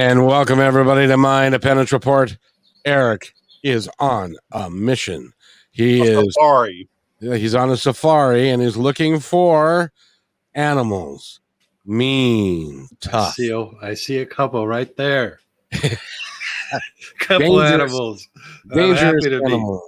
And welcome everybody to my independence report. Eric is on a mission. He A is safari. he's on a safari and he's looking for animals. Mean, I see, a, I see a couple right there. couple Dangerous- animals. I'm Dangerous to be. animals.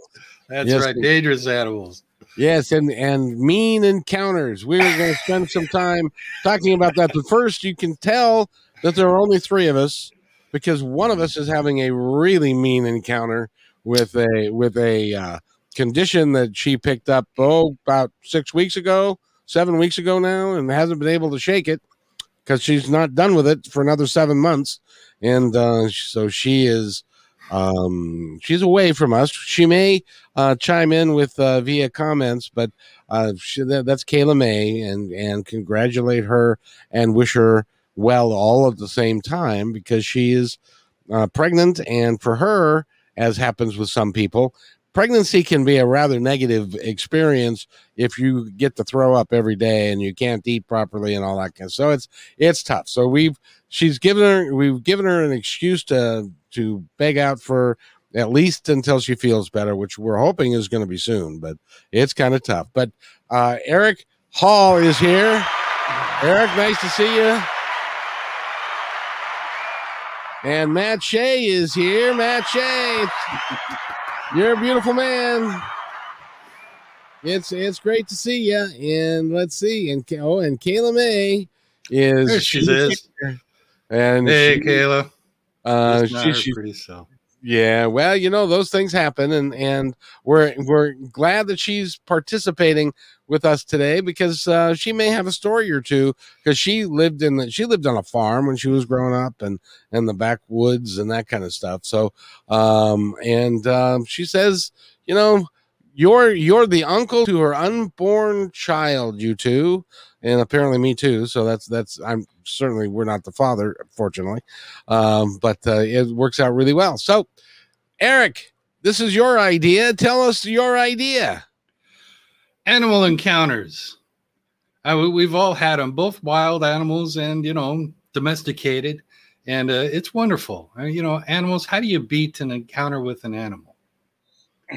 That's Yes, right. we- Dangerous animals. Yes, and and mean encounters. We're going to spend some time talking about that. But first, you can tell that there are only three of us because one of us is having a really mean encounter with a with a uh, condition that she picked up oh about six weeks ago, seven weeks ago now, and hasn't been able to shake it because she's not done with it for another seven months, and uh, so she is um she's away from us. She may uh chime in with uh via comments but uh she, that, that's kayla may and and congratulate her and wish her well all at the same time because she is uh, pregnant and for her as happens with some people pregnancy can be a rather negative experience if you get to throw up every day and you can't eat properly and all that kind of so it's it's tough. So we've she's given her we've given her an excuse to to beg out for at least until she feels better which we're hoping is going to be soon but it's kind of tough. But uh eric hall is here. Eric nice to see you and matt shea is here matt shea you're a beautiful man it's it's great to see you and let's see and oh and kayla may is There she is. and Hey, she- Kayla. uh, she, her she, pretty self. Yeah, well, you know those things happen, and and we're we're glad that she's participating with us today because uh, she may have a story or two because she lived in the she lived on a farm when she was growing up and and the backwoods and that kind of stuff. So, um, and um, she says, you know, you're you're the uncle to her unborn child, you two, and apparently me too. So that's that's I'm certainly we're not the father, fortunately, um, but uh, it works out really well. So, Eric, this is your idea. Tell us your idea. Animal encounters. We- we've all had them, both wild animals and, you know, domesticated. And uh, it's wonderful. Uh, you know, animals, how do you beat an encounter with an animal?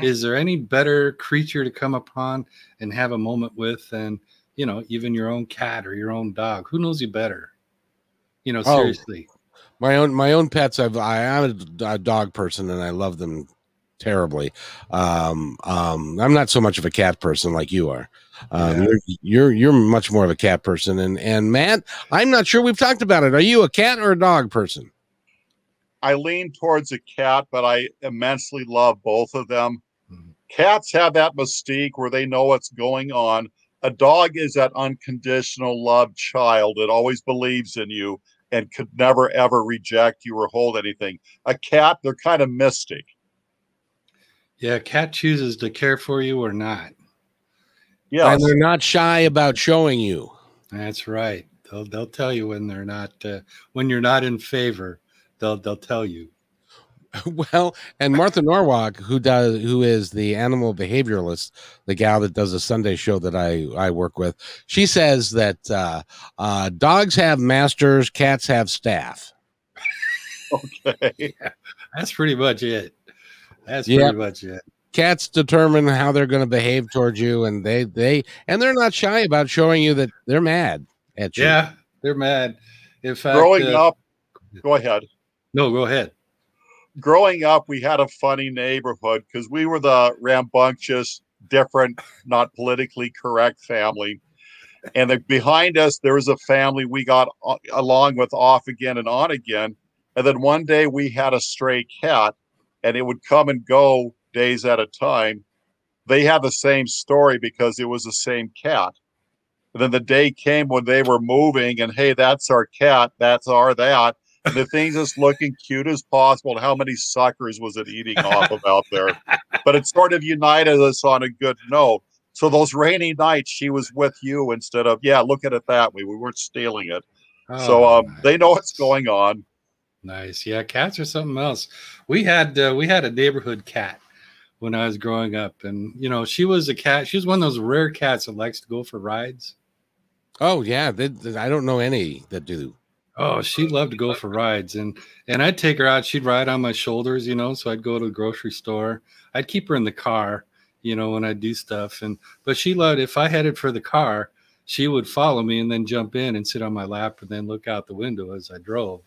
Is there any better creature to come upon and have a moment with than, you know, even your own cat or your own dog? Who knows you better? You know, Oh. seriously. My own my own pets. I've I am a dog person and I love them terribly. Um, um, I'm not so much of a cat person like you are. Um, Yeah. you're, you're you're much more of a cat person. And and Matt, I'm not sure we've talked about it. Are you a cat or a dog person? I lean towards a cat, but I immensely love both of them. Mhm. Cats have that mystique where they know what's going on. A dog is that unconditional love child that always believes in you and could never ever reject you or hold anything. A cat, they're kind of mystic. Yeah, cat chooses to care for you or not. Yeah. And they're not shy about showing you. That's right. They'll they'll tell you when they're not uh, when you're not in favor. They'll they'll tell you. Well, and Martha Norwalk, who does, who is the animal behavioralist, the gal that does a Sunday show that I I work with, she says that uh, uh, dogs have masters, cats have staff. okay. That's pretty much it. That's Yep. pretty much it. Cats determine how they're going to behave towards you, and they they and they're not shy about showing you that they're mad at you. Yeah, they're mad. In fact, Growing uh, up, go ahead. No, go ahead. Growing up, we had a funny neighborhood because we were the rambunctious, different, not politically correct family. And the, behind us, there was a family we got along with off again and on again. And then one day we had a stray cat, and it would come and go days at a time. They had the same story because it was the same cat. And then the day came when they were moving, and hey, that's our cat, that's our that. And the thing's as looking cute as possible. How many suckers was it eating off of out there? But it sort of united us on a good note. So those rainy nights, she was with you instead of, yeah, look at it that way. We weren't stealing it. so Oh, um, they know what's going on. Nice. Yeah, cats are something else. We had uh, we had a neighborhood cat when I was growing up, and you know she was a cat. She was one of those rare cats that likes to go for rides. Oh yeah, they, they- I don't know any that do. Oh, she loved to go for rides, and and I'd take her out. She'd ride on my shoulders, you know. So I'd go to the grocery store. I'd keep her in the car, you know, when I'd do stuff. And but she loved if I headed for the car, she would follow me and then jump in and sit on my lap and then look out the window as I drove.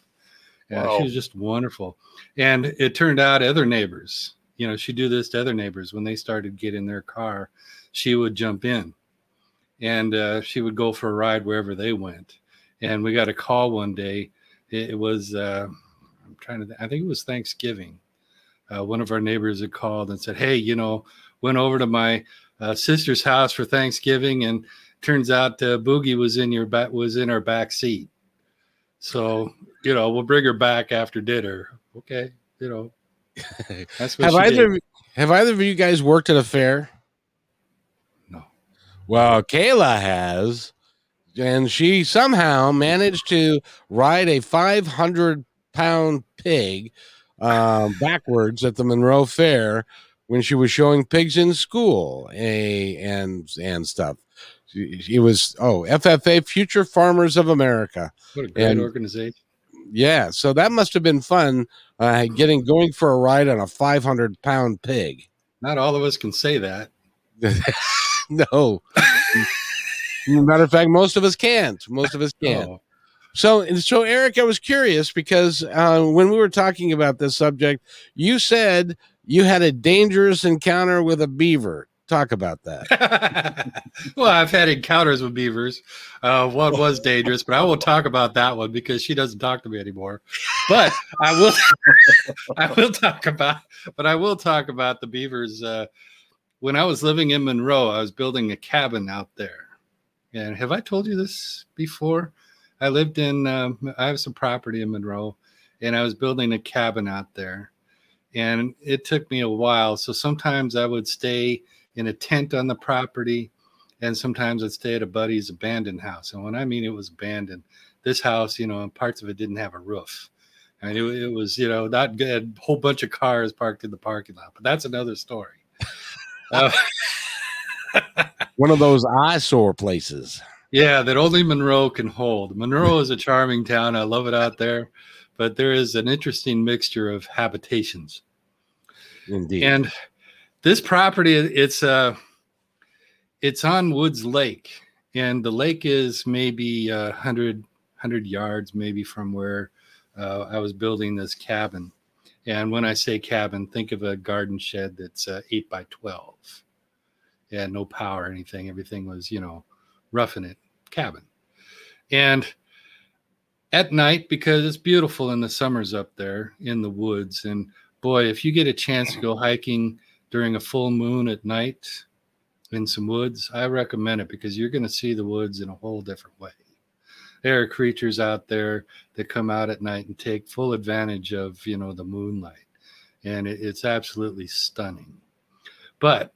Yeah, Wow. she was just wonderful. And it turned out other neighbors, you know, she'd do this to other neighbors when they started getting their car, she would jump in and uh, she would go for a ride wherever they went. And we got a call one day. It, it was, uh, I'm trying to, I think it was Thanksgiving. Uh, one of our neighbors had called and said, Hey, you know, went over to my uh, sister's house for Thanksgiving, and turns out uh, Boogie was in your back was in our back seat. So you know, we'll bring her back after dinner. Okay, you know, that's what Have either did. have either of you guys worked at a fair? No. Well, Kayla has, and she somehow managed to ride a 500 pound pig um, backwards at the Monroe Fair when she was showing pigs in school a, and and stuff. She, she was oh FFA Future Farmers of America. What a great and- organization. Yeah, so that must have been fun uh, getting going for a ride on a 500 pound pig. Not all of us can say that. no. Matter of fact, most of us can't. Most of us can't. Oh, So, so Eric, I was curious because uh, when we were talking about this subject, you said you had a dangerous encounter with a beaver. Talk about that. well, I've had encounters with beavers. Uh, one was dangerous, but I won't talk about that one because she doesn't talk to me anymore. But I will, I will talk about, but I will talk about the beavers. Uh, when I was living in Monroe, I was building a cabin out there. And have I told you this before? I lived in, um, I have some property in Monroe, and I was building a cabin out there. And it took me a while. So sometimes I would stay in a tent on the property, and sometimes I'd stay at a buddy's abandoned house. And when I mean it was abandoned, this house, you know, and parts of it didn't have a roof. I mean, it, it was, you know, not good. A whole bunch of cars parked in the parking lot, but that's another story. Uh, One of those eyesore places. yeah, that only Monroe can hold. Monroe is a charming town. I love it out there, but there is an interesting mixture of habitations. Indeed. And this property, it's uh, it's on Woods Lake, and the lake is maybe uh, 100, 100 yards maybe from where uh, I was building this cabin. And when I say cabin, think of a garden shed that's uh, eight by twelve. Yeah, no power or anything. Everything was, you know, roughing it cabin. And at night, because it's beautiful in the summers up there in the woods, and boy, if you get a chance to go hiking during a full moon at night in some woods, I recommend it because you're going to see the woods in a whole different way. There are creatures out there that come out at night and take full advantage of, you know, the moonlight. And it, it's absolutely stunning. But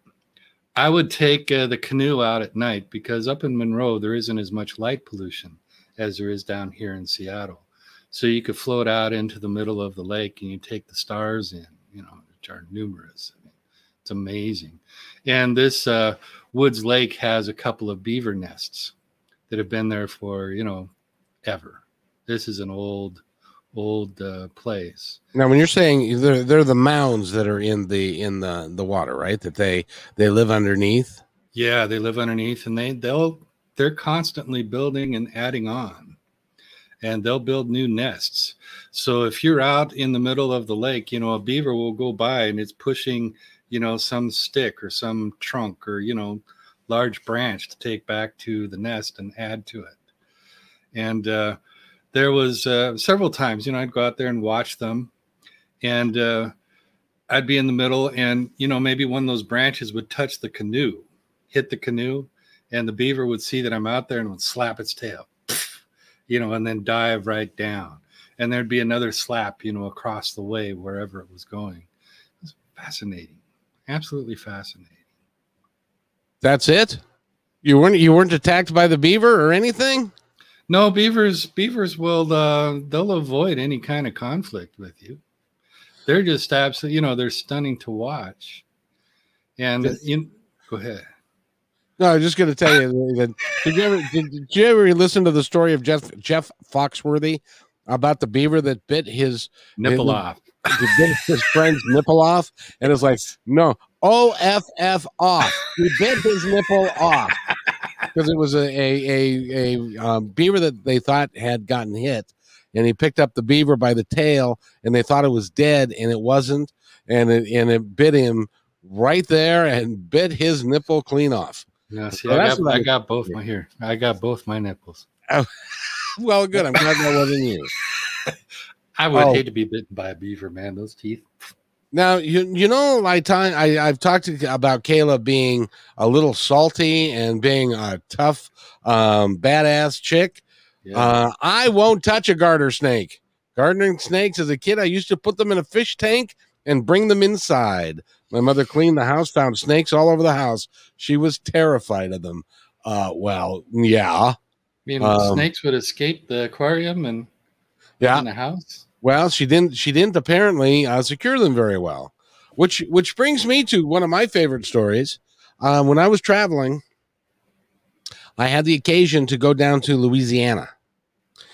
I would take uh, the canoe out at night because up in Monroe, there isn't as much light pollution as there is down here in Seattle. So you could float out into the middle of the lake and you take the stars in, you know, which are numerous. I mean, it's amazing. And this uh, Woods Lake has a couple of beaver nests that have been there for, you know, ever. This is an old, old uh, place. now, when you're saying they're, they're the mounds that are in the in the the water, right? That they they live underneath. Yeah, they live underneath and they they'll they're constantly building and adding on. And they'll build new nests. So if you're out in the middle of the lake, you know, a beaver will go by and it's pushing, you know, some stick or some trunk or, you know, large branch to take back to the nest and add to it. And uh, there was uh, several times, you know, I'd go out there and watch them and uh, I'd be in the middle and, you know, maybe one of those branches would touch the canoe hit the canoe and the beaver would see that I'm out there and would slap its tail, you know, and then dive right down. And there'd be another slap, you know, across the way wherever it was going. It was fascinating, absolutely fascinating. That's it. You weren't you weren't attacked by the beaver or anything. No, beavers beavers will uh, they'll avoid any kind of conflict with you. They're just absolutely, you know, they're stunning to watch. And you, go ahead. No, I was just going to tell you that. Did you ever did, did you ever listen to the story of Jeff Jeff Foxworthy about the beaver that bit his Nipple his, off. bit his friend's nipple off, and it's like no, O F F off. He bit his nipple off because it was a a a, a um, beaver that they thought had gotten hit, and he picked up the beaver by the tail, and they thought it was dead, and it wasn't, and it and it bit him right there and bit his nipple clean off. Yeah, see, Well, I, got, I I- got both my here. I got both my nipples. Well, good. I'm glad that wasn't you. I would Oh. hate to be bitten by a beaver, man. Those teeth. Now you you know my time I I've talked to, about Kayla being a little salty and being a tough um badass chick. Yeah. Uh I won't touch a garter snake. Gardening snakes as a kid I used to put them in a fish tank and bring them inside. My mother cleaned the house, found snakes all over the house. She was terrified of them. Uh well, yeah. Um, snakes would escape the aquarium and Yeah. in the house. Well, she didn't. She didn't apparently uh, secure them very well, which which brings me to one of my favorite stories. Um, when I was traveling, I had the occasion to go down to Louisiana,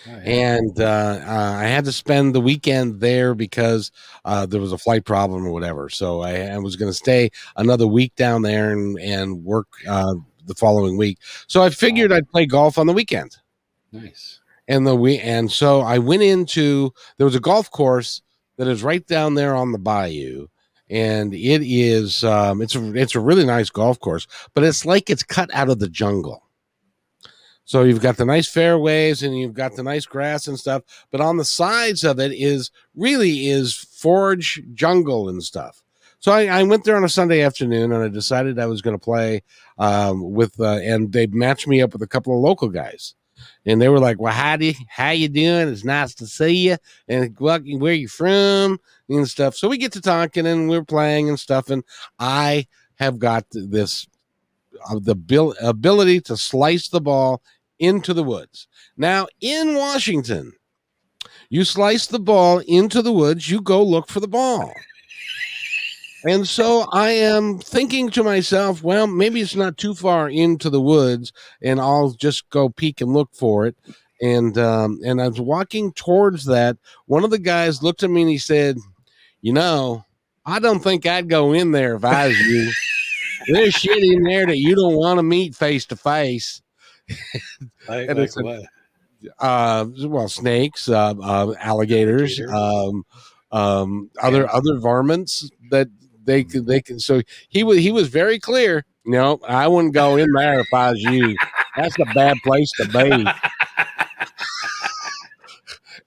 Oh, yeah. and uh, uh, I had to spend the weekend there because uh, there was a flight problem or whatever. So I, I was going to stay another week down there and and work uh, the following week. So I figured I'd play golf on the weekend nice. And the we and so I went into there was a golf course that is right down there on the bayou, and it is um, it's a it's a really nice golf course, but it's like it's cut out of the jungle. So you've got the nice fairways and you've got the nice grass and stuff, but on the sides of it is really is forage jungle and stuff. So I, I went there on a Sunday afternoon and I decided I was going to play um, with, uh, and they matched me up with a couple of local guys and they were like, "Well, howdy, how you doing? It's nice to see you, and where you from and stuff." So we get to talking, and we're playing and stuff, and I have got this uh, the bil- ability to slice the ball into the woods. Now in Washington, you slice the ball into the woods, you go look for the ball. And so I am thinking to myself, well, maybe it's not too far into the woods, and I'll just go peek and look for it. And um, and I was walking towards that. One of the guys looked at me and he said, "You know, I don't think I'd go in there if I was you. There's shit in there that you don't want to meet face to face. And like it's a- what? Uh, well, snakes, uh, uh, alligators, Alligator. um, um, other other varmints that they could they can. So he was he was very clear. No, I wouldn't go in there if I was you. That's a bad place to be.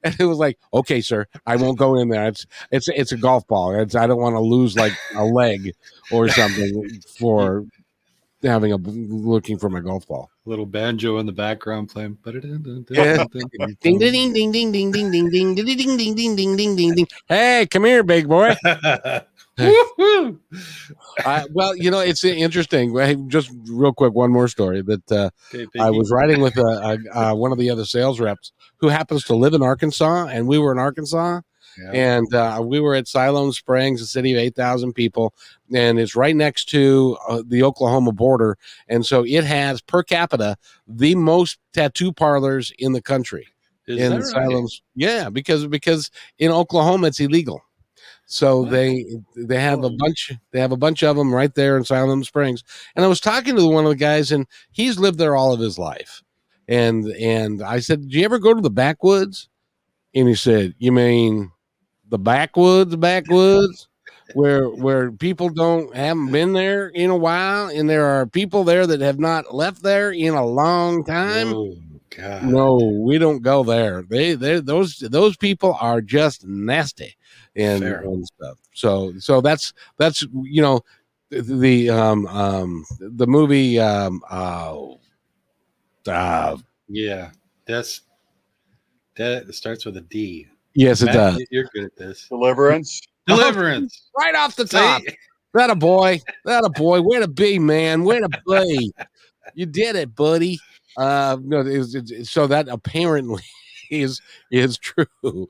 And it was like, okay, sir, I won't go in there. It's it's it's a golf ball. It's, I don't want to lose like a leg or something for having a looking for my golf ball. Little banjo in the background playing. Ding ding ding ding ding ding ding ding ding ding ding ding ding ding ding ding ding. Hey, come here, big boy. I, well, you know, it's interesting. Hey, Just real quick, one more story that uh, Okay, I was riding with a, a, uh, one of the other sales reps who happens to live in Arkansas, and we were in Arkansas, Yeah. and uh, we were at Siloam Springs, a city of eight thousand people, and it's right next to uh, the Oklahoma border, and so it has per capita the most tattoo parlors in the country. Is in that right? Yeah, because because in Oklahoma it's illegal. So Wow. they they have a bunch they have a bunch of them right there in Siloam Springs. And I was talking to one of the guys, and he's lived there all of his life. And and I said, "Do you ever go to the backwoods?" And he said, "You mean the backwoods, backwoods, where where people don't haven't been there in a while, and there are people there that have not left there in a long time." Oh, God. No, we don't go there. They they those those people are just nasty and, and stuff. So so that's that's you know the, the um um the movie um uh stuff. Yeah, that's that starts with a D. Yes, it does. You're good at this. Deliverance. Deliverance. Right off the top. See? That a boy. That a boy. Way to be, man. Way to be. You did it, buddy. Uh, no, it was, it, so that apparently is is true.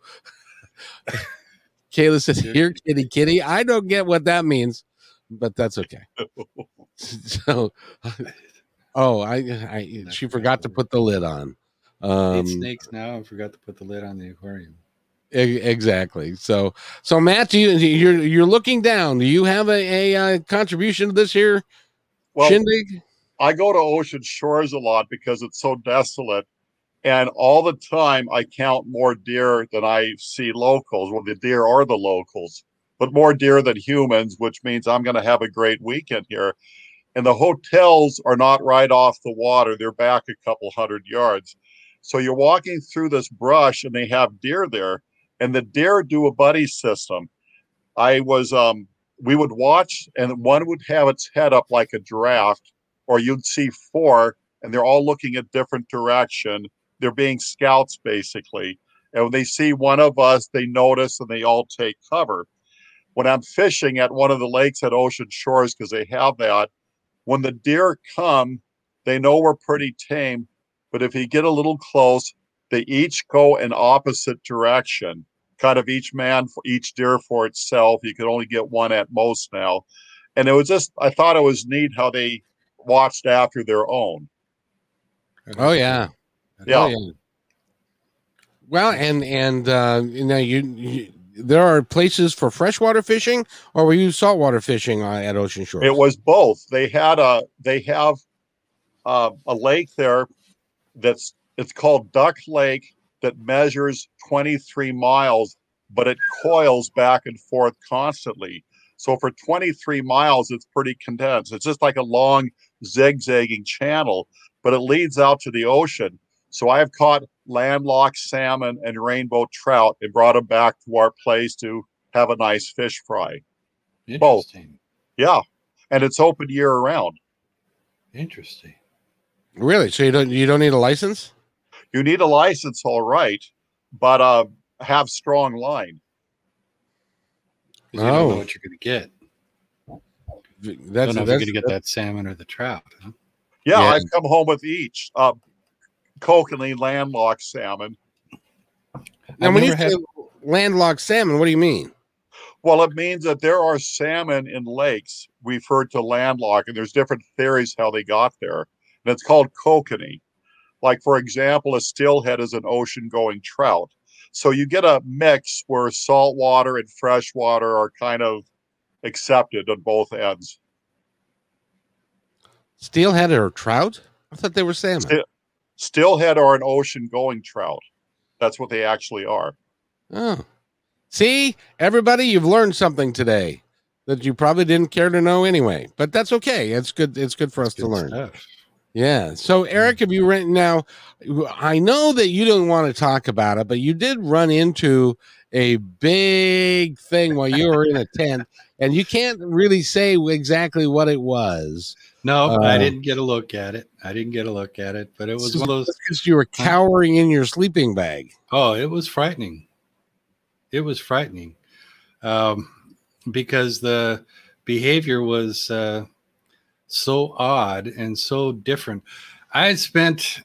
Kayla says, "Here, kitty, kitty." I don't get what that means, but that's okay. So, oh, I, I she forgot to put the lid on. Um, snakes now. I forgot to put the lid on the aquarium. Exactly. So, so Matt, you you're you're looking down? Do you have a, a uh, contribution to this here Well, shindig? I go to ocean shores a lot because it's so desolate. And all the time I count more deer than I see locals. Well, the deer are the locals, but more deer than humans, which means I'm going to have a great weekend here. And the hotels are not right off the water, they're back a couple hundred yards. So you're walking through this brush and they have deer there, and the deer do a buddy system. I was, um, we would watch, and one would have its head up like a giraffe or you'd see four and they're all looking at different direction. They're being scouts basically. And when they see one of us they notice and they all take cover. When i'm fishing at one of the lakes at ocean shores because they have that when the deer come they know we're pretty tame but if you get a little close they each go in opposite direction. Kind of each man for each deer for itself. You could only get one at most now. And it was just i thought it was neat how they watched after their own. Oh yeah, Yeah. Oh, yeah. Well, and and uh, you know you, you there are places for freshwater fishing, or were you saltwater fishing uh, at Ocean Shores? It was both. They had a they have uh, a lake there that's it's called Duck Lake that measures 23 miles, but it coils back and forth constantly. So for 23 miles, it's pretty condensed. It's just like a long zigzagging channel, but it leads out to the ocean. So I have caught landlocked salmon and rainbow trout and brought them back to our place to have a nice fish fry. both. Interesting. Yeah. And it's open year round. Interesting. really. So you don't you don't need a license? You need a license, all right, but uh, have strong line. 'Cause You don't know Oh. what you're going to get. That's don't know if you're going to get that salmon or the trout. Huh? Yeah, Yeah. I've come home with each uh, kokanee landlocked salmon. now I've when you never say landlocked salmon, what do you mean? Well, it means that there are salmon in lakes referred to landlocked, and there's different theories how they got there. And it's called kokanee. Like, for example, a steelhead is an ocean going trout. So you get a mix where saltwater and freshwater are kind of accepted on both ends. Steelhead or trout? I thought they were salmon. Ste- Steelhead are an ocean going trout. That's what they actually are. Oh, see, everybody, you've learned something today that you probably didn't care to know anyway. But that's okay. It's good. It's good for us to learn. stuff. Yeah. So, Eric, have you run now? I know that you don't want to talk about it, but you did run into a big thing while you were in a tent, and you can't really say exactly what it was No, Uh, I didn't get a look at it. I didn't get a look at it, but it was one of those. because you were cowering in your sleeping bag. Oh, it was frightening. It was frightening um, because the behavior was uh, so odd and so different. I had spent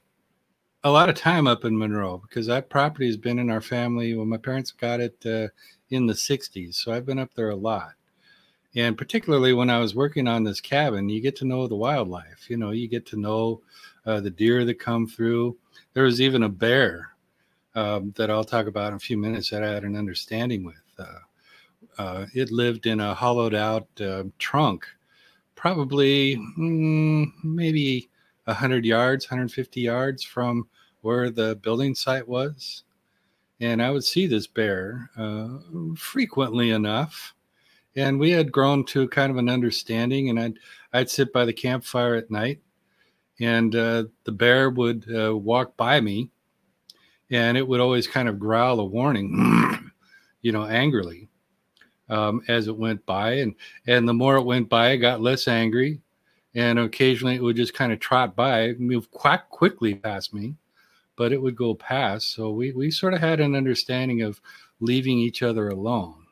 a lot of time up in Monroe because that property has been in our family. Well, my parents got it uh, in the 60s, so I've been up there a lot. And particularly when I was working on this cabin, you get to know the wildlife. You know, you get to know uh, the deer that come through. There was even a bear um, that I'll talk about in a few minutes that I had an understanding with. Uh, uh, it lived in a hollowed out uh, trunk, probably mm, maybe 100 yards, 150 yards from where the building site was. And I would see this bear uh, frequently enough. And we had grown to kind of an understanding. And I'd, I'd sit by the campfire at night, and uh, the bear would uh, walk by me and it would always kind of growl a warning, you know, angrily um, as it went by, and and the more it went by, it got less angry, and occasionally it would just kind of trot by, move quite quickly past me, but it would go past. So we we sort of had an understanding of leaving each other alone.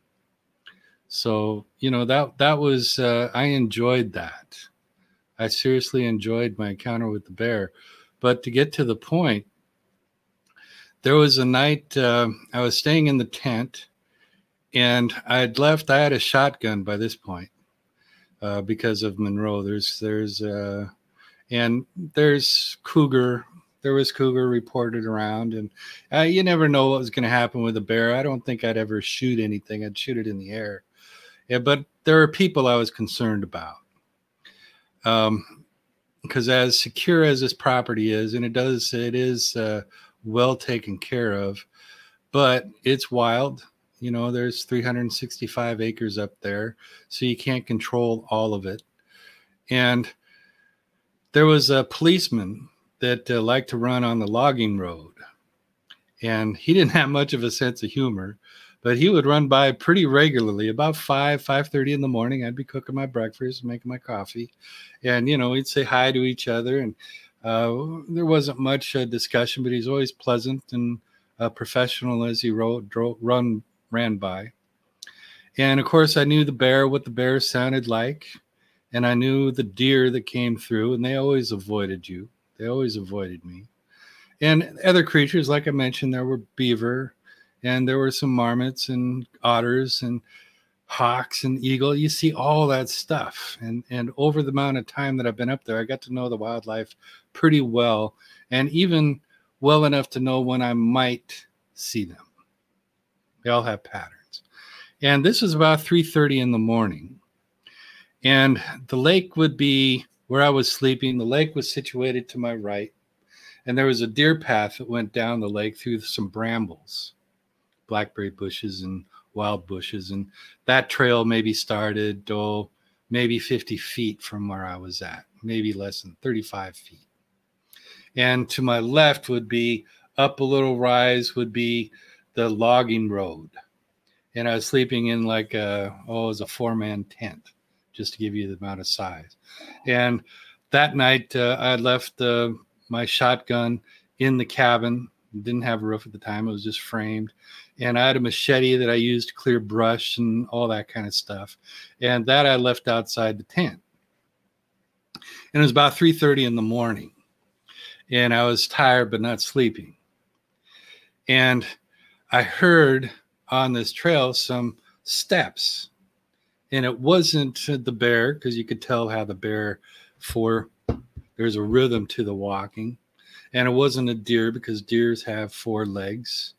So you know that that was uh, I enjoyed that. I seriously enjoyed my encounter with the bear. But to get to the point, there was a night uh, I was staying in the tent, and I had left. I had a shotgun by this point uh, because of Monroe. There's there's uh, and there's cougar. There was cougar reported around, and uh, you never know what was going to happen with a bear. I don't think I'd ever shoot anything. I'd shoot it in the air. Yeah, but there are people I was concerned about. Um, because as secure as this property is, and it does, it is uh, well taken care of, but it's wild. You know, there's 365 acres up there, so you can't control all of it. And there was a policeman that uh, liked to run on the logging road, and he didn't have much of a sense of humor but he would run by pretty regularly about 5 5.30 in the morning. I'd be cooking my breakfast making my coffee and you know we'd say hi to each other and uh, there wasn't much uh, discussion but he's always pleasant and uh, professional as he drove, run ran by. And of course i knew the bear what the bear sounded like and i knew the deer that came through and they always avoided you. They always avoided me. And other creatures like i mentioned there were beaver and there were some marmots and otters and hawks and eagle. You see all that stuff. And and over the amount of time that i've been up there i got to know the wildlife pretty well and even well enough to know when i might see them. They all have patterns. And this was about 3.30 in the morning. And the lake would be where i was sleeping. The lake was situated to my right. And there was a deer path that went down the lake through some brambles blackberry bushes and wild bushes. And that trail maybe started, oh, maybe 50 feet from where I was at, maybe less than 35 feet. And to my left would be up a little rise, would be the logging road. And I was sleeping in like a, oh, it was a four man tent, just to give you the amount of size. And that night, uh, I left uh, my shotgun in the cabin. Didn't have a roof at the time, it was just framed and I had a machete that I used to clear brush and all that kind of stuff. And that I left outside the tent. And it was about 3:30 in the morning. And I was tired but not sleeping. And I heard on this trail some steps. And it wasn't the bear because you could tell how the bear for there's a rhythm to the walking. And it wasn't a deer because deers have four legs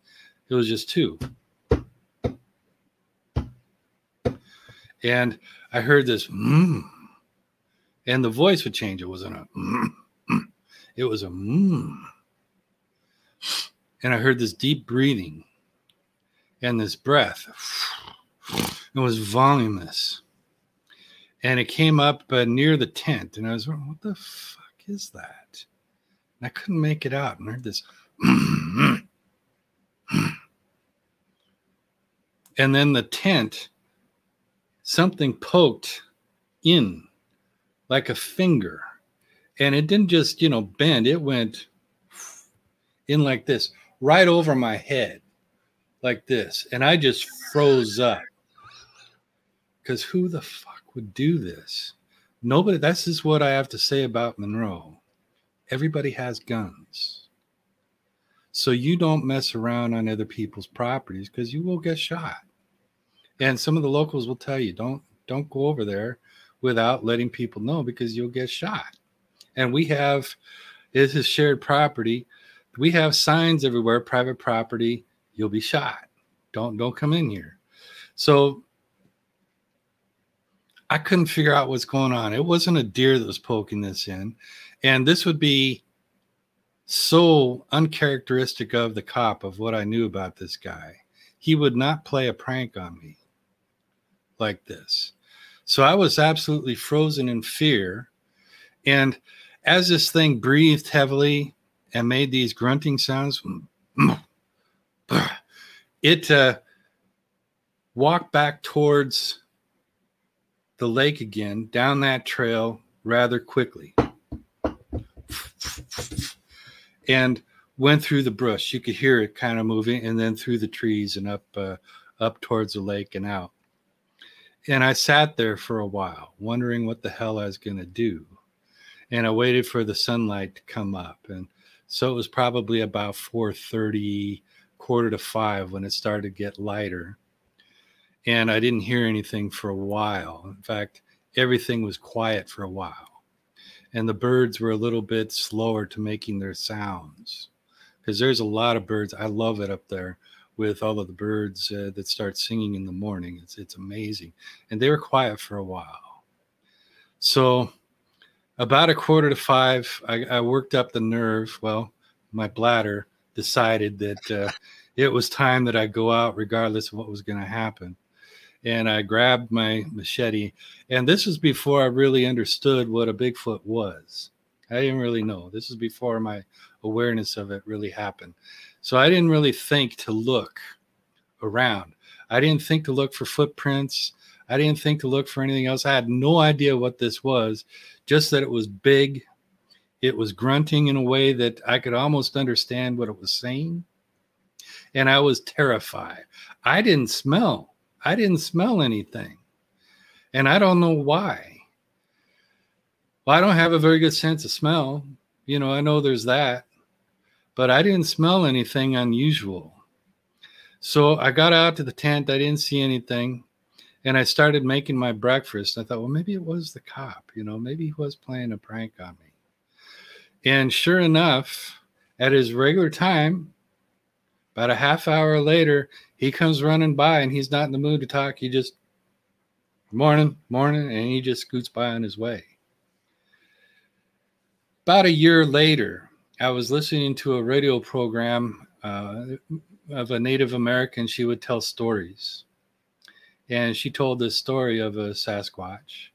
it was just two. And I heard this, mm, and the voice would change. It wasn't a, mm, it was a, mm. and I heard this deep breathing and this breath. It was voluminous. And it came up uh, near the tent, and I was, what the fuck is that? And I couldn't make it out. And I heard this, and then the tent, something poked in like a finger. And it didn't just, you know, bend, it went in like this, right over my head, like this. And I just froze up. Because who the fuck would do this? Nobody, that's just what I have to say about Monroe. Everybody has guns. So you don't mess around on other people's properties because you will get shot. And some of the locals will tell you don't don't go over there without letting people know because you'll get shot. And we have this is shared property. We have signs everywhere, private property, you'll be shot. Don't don't come in here. So I couldn't figure out what's going on. It wasn't a deer that was poking this in. And this would be so uncharacteristic of the cop of what I knew about this guy. He would not play a prank on me like this. So I was absolutely frozen in fear. And as this thing breathed heavily and made these grunting sounds, it uh, walked back towards the lake again, down that trail, rather quickly and went through the brush. You could hear it kind of moving and then through the trees and up uh, up towards the lake and out. And I sat there for a while, wondering what the hell I was going to do. And I waited for the sunlight to come up. And so it was probably about 4:30, quarter to 5 when it started to get lighter. And I didn't hear anything for a while. In fact, everything was quiet for a while. And the birds were a little bit slower to making their sounds. Because there's a lot of birds. I love it up there with all of the birds uh, that start singing in the morning. It's it's amazing, and they were quiet for a while. So, about a quarter to five, I, I worked up the nerve. Well, my bladder decided that uh, it was time that I go out, regardless of what was going to happen. And I grabbed my machete, and this was before I really understood what a Bigfoot was. I didn't really know. This is before my awareness of it really happened. So I didn't really think to look around. I didn't think to look for footprints. I didn't think to look for anything else. I had no idea what this was, just that it was big. It was grunting in a way that I could almost understand what it was saying. And I was terrified. I didn't smell. I didn't smell anything. And I don't know why. Well, I don't have a very good sense of smell. You know, I know there's that but I didn't smell anything unusual. So I got out to the tent. I didn't see anything. And I started making my breakfast. I thought, well, maybe it was the cop. You know, maybe he was playing a prank on me. And sure enough, at his regular time, about a half hour later, he comes running by and he's not in the mood to talk. He just, morning, morning, and he just scoots by on his way. About a year later, I was listening to a radio program uh, of a Native American. She would tell stories. And she told this story of a Sasquatch.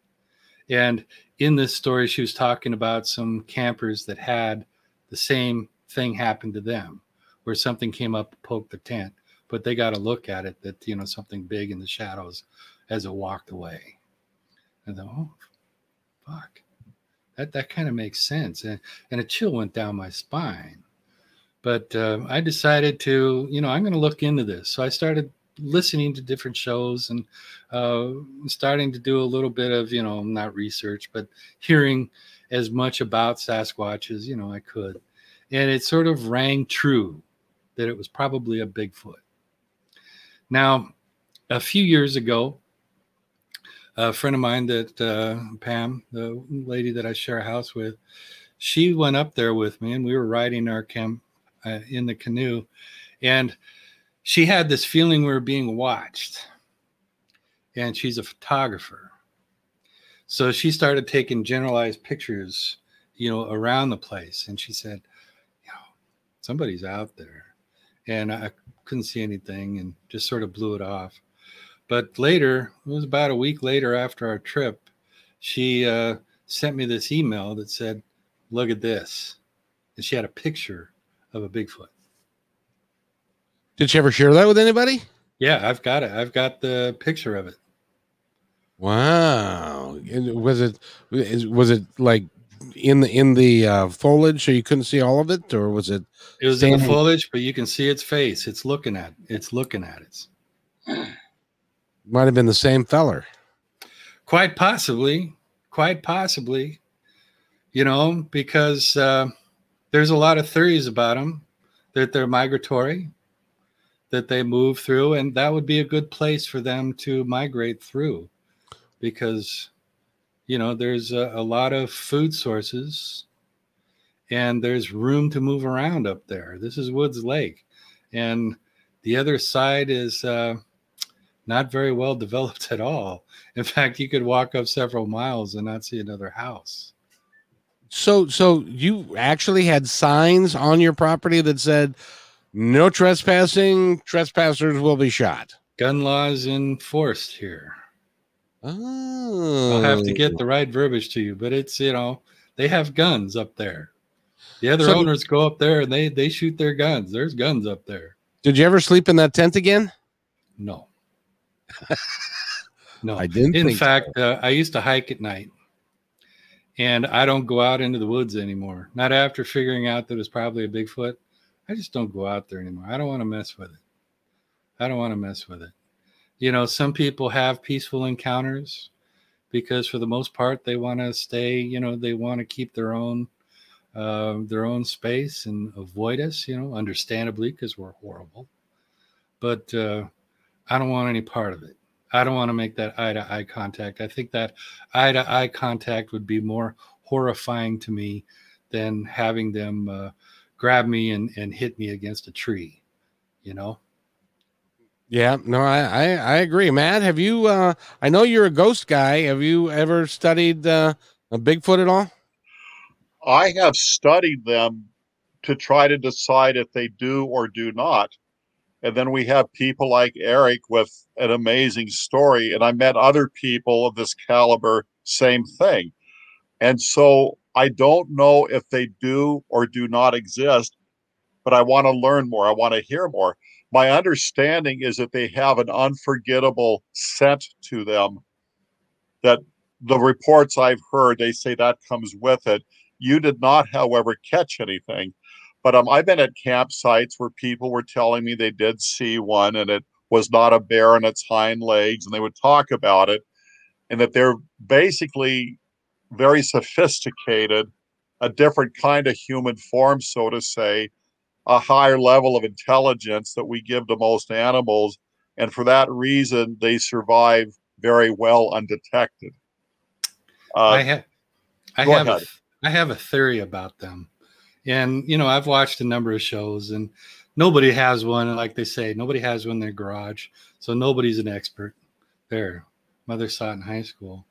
And in this story, she was talking about some campers that had the same thing happen to them, where something came up, poked the tent, but they got a look at it that, you know, something big in the shadows as it walked away. And thought, oh, fuck. That that kind of makes sense and and a chill went down my spine. But uh, i decided to you know i'm going to look into this. So i started listening to different shows and uh, starting to do a little bit of you know not research but hearing as much about sasquatch as you know i could. And it sort of rang true that it was probably a bigfoot. Now a few years ago a friend of mine that uh, Pam, the lady that I share a house with, she went up there with me, and we were riding our camp uh, in the canoe, and she had this feeling we were being watched. And she's a photographer, so she started taking generalized pictures, you know, around the place, and she said, "You know, somebody's out there," and I couldn't see anything, and just sort of blew it off. But later, it was about a week later after our trip, she uh, sent me this email that said, Look at this. And she had a picture of a Bigfoot. Did she ever share that with anybody? Yeah, I've got it. I've got the picture of it. Wow. And was it was it like in the in the uh, foliage so you couldn't see all of it or was it It was standing? in the foliage, but you can see its face. It's looking at it's looking at it. Might have been the same feller. Quite possibly. Quite possibly. You know, because uh, there's a lot of theories about them that they're migratory, that they move through, and that would be a good place for them to migrate through because, you know, there's a, a lot of food sources and there's room to move around up there. This is Woods Lake. And the other side is, uh, not very well developed at all. In fact, you could walk up several miles and not see another house. So, so you actually had signs on your property that said, "No trespassing. Trespassers will be shot." Gun laws enforced here. Oh, I'll have to get the right verbiage to you, but it's you know they have guns up there. The other so, owners go up there and they they shoot their guns. There's guns up there. Did you ever sleep in that tent again? No. no, I didn't. In fact, so. uh, I used to hike at night, And I don't go out into the woods anymore. Not after figuring out that it's probably a Bigfoot. I just don't go out there anymore. I don't want to mess with it. I don't want to mess with it. You know, some people have peaceful encounters because for the most part they want to stay, you know, they want to keep their own uh, their own space and avoid us, you know, understandably because we're horrible. But uh, I don't want any part of it. I don't want to make that eye to eye contact. I think that eye to eye contact would be more horrifying to me than having them uh, grab me and, and hit me against a tree, you know? Yeah, no, I, I, I agree. Matt, have you, uh, I know you're a ghost guy. Have you ever studied uh, a Bigfoot at all? I have studied them to try to decide if they do or do not. And then we have people like Eric with an amazing story. And I met other people of this caliber, same thing. And so I don't know if they do or do not exist, but I want to learn more. I want to hear more. My understanding is that they have an unforgettable scent to them that the reports I've heard, they say that comes with it. You did not, however, catch anything. But um, I've been at campsites where people were telling me they did see one and it was not a bear on its hind legs, and they would talk about it, and that they're basically very sophisticated, a different kind of human form, so to say, a higher level of intelligence that we give to most animals. And for that reason, they survive very well undetected. Uh, I, ha- I have, a, I have a theory about them. And, you know, I've watched a number of shows and nobody has one. Like they say, nobody has one in their garage. So nobody's an expert. There, mother saw it in high school.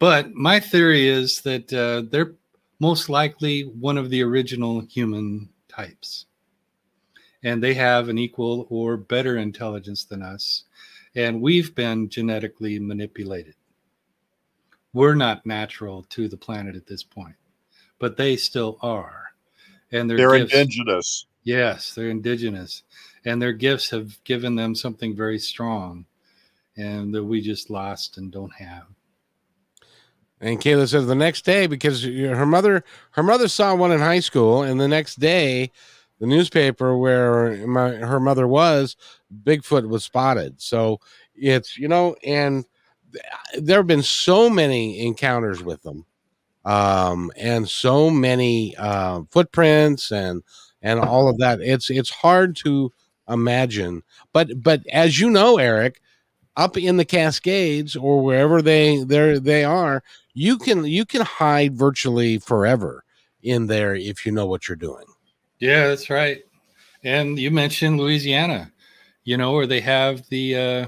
But my theory is that uh, they're most likely one of the original human types. And they have an equal or better intelligence than us. And we've been genetically manipulated. We're not natural to the planet at this point, but they still are and their they're gifts, indigenous. Yes, they're indigenous, and their gifts have given them something very strong, and that we just lost and don't have. And Kayla says the next day because her mother her mother saw one in high school, and the next day, the newspaper where my, her mother was, Bigfoot was spotted. So it's you know, and there have been so many encounters with them um, and so many uh, footprints and and all of that. It's it's hard to imagine, but but as you know, Eric, up in the Cascades or wherever they they they are, you can you can hide virtually forever in there if you know what you're doing. Yeah, that's right. And you mentioned Louisiana, you know, where they have the uh,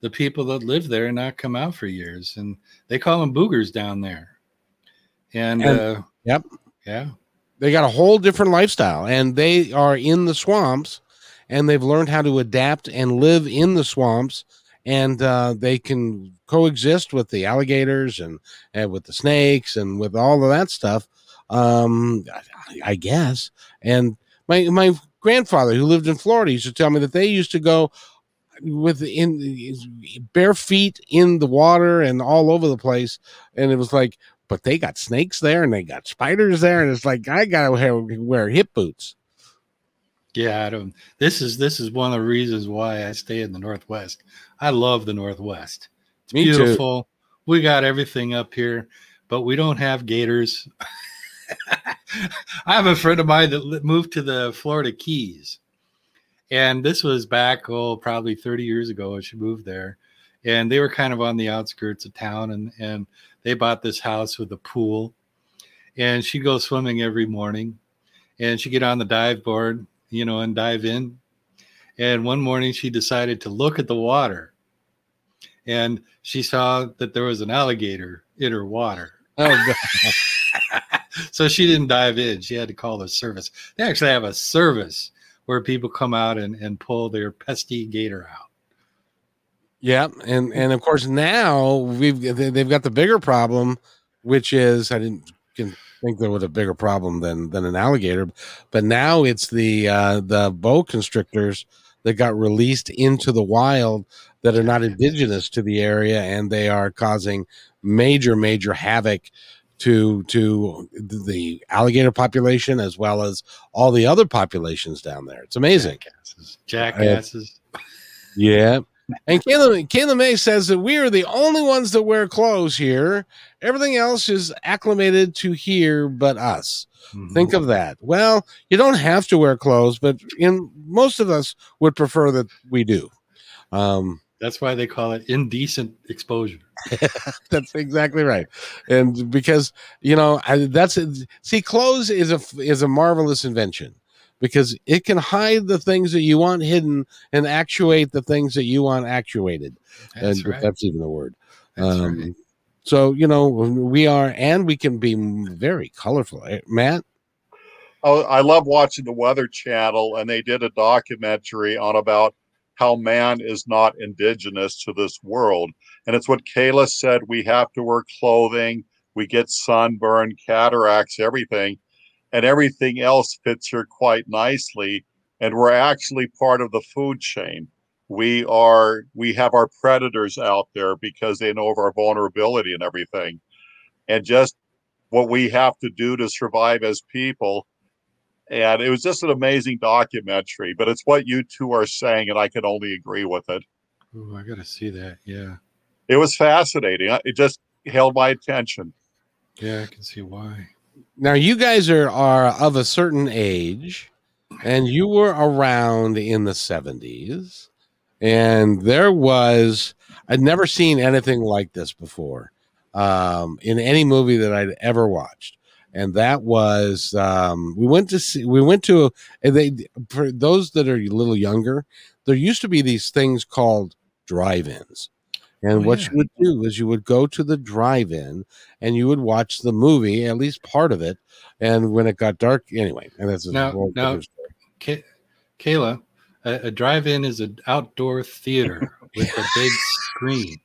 the people that live there and not come out for years, and they call them boogers down there and, and uh, yep, yeah, they got a whole different lifestyle, and they are in the swamps, and they've learned how to adapt and live in the swamps, and uh, they can coexist with the alligators and, and with the snakes and with all of that stuff. Um, I, I guess. And my my grandfather who lived in Florida used to tell me that they used to go with in bare feet in the water and all over the place and it was like but they got snakes there and they got spiders there, and it's like I gotta wear, wear hip boots. Yeah, I don't. This is this is one of the reasons why I stay in the Northwest. I love the Northwest. It's Me beautiful. Too. We got everything up here, but we don't have gators. I have a friend of mine that moved to the Florida Keys, and this was back oh probably 30 years ago. When she moved there, and they were kind of on the outskirts of town, and and they bought this house with a pool. And she'd go swimming every morning. And she'd get on the dive board you know and dive in. And one morning she decided to look at the water. And she saw that there was an alligator in her water. Oh so she didn't dive in. She had to call the service. They actually have a service where people come out and, and pull their pesky gator out. Yeah, and and of course now we've they've got the bigger problem, which is I didn't think there was a bigger problem than than an alligator, but now it's the uh, the boa constrictors that got released into the wild that are not indigenous to the area, and they are causing major major havoc to to the alligator population as well as all the other populations down there. It's amazing. Jackasses. Jackasses. Yeah. And Kayla, Kayla May says that we are the only ones that wear clothes here. Everything else is acclimated to here but us. Mhm. Think of that. Well, you don't have to wear clothes, but in most of us would prefer that we do. Um, That's why they call it indecent exposure. that's exactly right. And because you know I, that's see, clothes is a is a marvelous invention because it can hide the things that you want hidden and actuate the things that you want actuated. That's and right. that's even a word. That's um, right. So you know we are, and we can be very colorful. Eh, Matt, Oh, I love watching the Weather Channel, and they did a documentary on about how man is not indigenous to this world. And it's what Kayla said we have to wear clothing, we get sunburn, cataracts, everything, and everything else fits here quite nicely. And we're actually part of the food chain. We are, we have our predators out there because they know of our vulnerability and everything. And just what we have to do to survive as people and it was just an amazing documentary but it's what you two are saying and i can only agree with it Ooh, I gotta see that. Yeah. it was fascinating it just held my attention Yeah, I can see why. now you guys are are of a certain age, and you were around in the seventies, and there was I'd never seen anything like this before um, in any movie that I'd ever watched. And that was um, we went to see we went to and they for those that are a little younger, there used to be these things called drive-ins. And Oh, what yeah. you would do is you would go to the drive-in and you would watch the movie, at least part of it. And when it got dark, anyway, and that's a Now- whole now- Kay- Kayla, a, a drive-in is an outdoor theater with a big screen,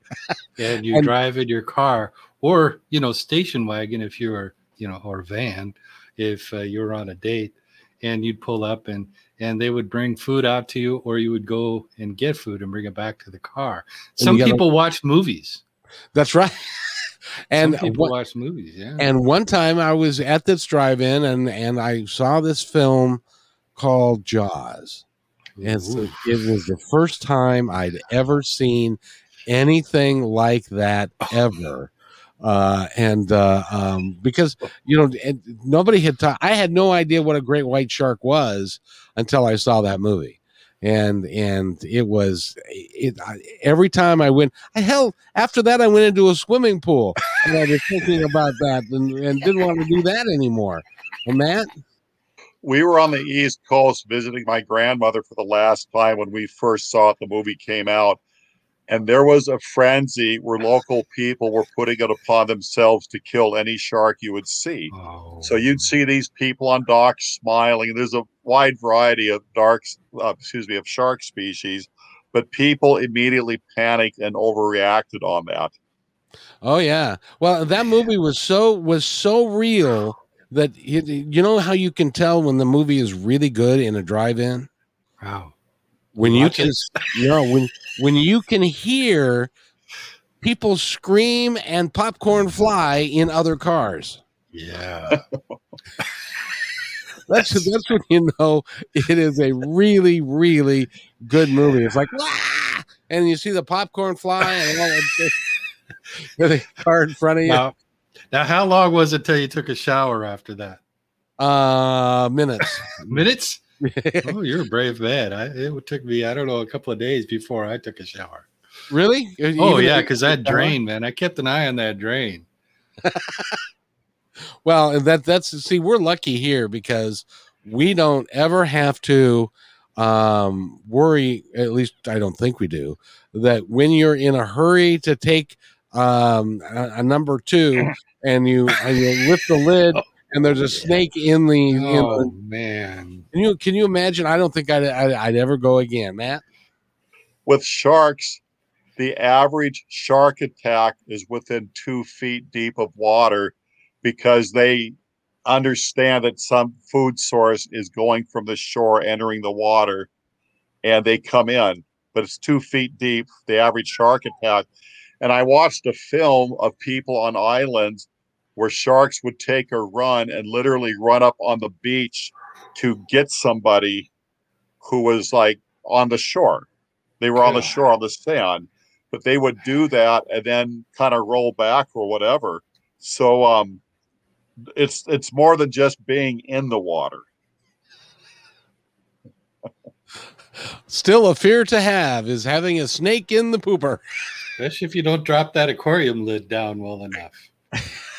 and you And- drive in your car or you know station wagon if you're you know or van if uh, you're on a date, and you'd pull up and and they would bring food out to you, or you would go and get food and bring it back to the car. And Some you people watch movies. That's right. and Some people what- watch movies. Yeah. And one time I was at this drive-in and and I saw this film called Jaws. And so it was the first time I'd ever seen anything like that ever. Uh, and uh, um, because you know nobody had taught, I had no idea what a great white shark was until I saw that movie, and and it was it I, every time I went. I hell after that I went into a swimming pool and I was thinking about that and, and didn't want to do that anymore. And Matt, we were on the east coast visiting my grandmother for the last time when we first saw it the movie came out and there was a frenzy where local people were putting it upon themselves to kill any shark you would see Oh. So you'd see these people on docks smiling. There's a wide variety of darks, uh, excuse me, of shark species, but people immediately panicked and overreacted on that. Oh yeah. Well, that movie was so was so real that it, you know how you can tell when the movie is really good in a drive-in wow. when you Watch can you know when when you can hear people scream and popcorn fly in other cars. Yeah. That's that's when you know it is a really really good movie. It's like Wah! and you see the popcorn fly and all the car in front of you. now, now, how long was it till you took a shower after that? Uh, minutes. Minutes? Oh, you're a brave man. I, it took me, I don't know, a couple of days before I took a shower. really? Oh, Even yeah, because that drain, man, I kept an eye on that drain. Well, and that that's see, we're lucky here because we don't ever have to um worry, at least I don't think we do, that when you're in a hurry to take um a, a number two and you and you lift the lid and there's a snake in the, in Oh, the man. can you can you imagine? I don't think I'd, I'd I'd ever go again, Matt. With sharks, the average shark attack is within two feet deep of water because they understand that some food source is going from the shore, entering the water, and they come in. But it's two feet deep, the average shark attack. And I watched a film of people on islands where sharks would take a run and literally run up on the beach to get somebody who was like on the shore. They were on the shore on the sand, but they would do that and then kind of roll back or whatever. So um it's it's more than just being in the water. Still a fear to have is having a snake in the pooper. Especially if you don't drop that aquarium lid down well enough.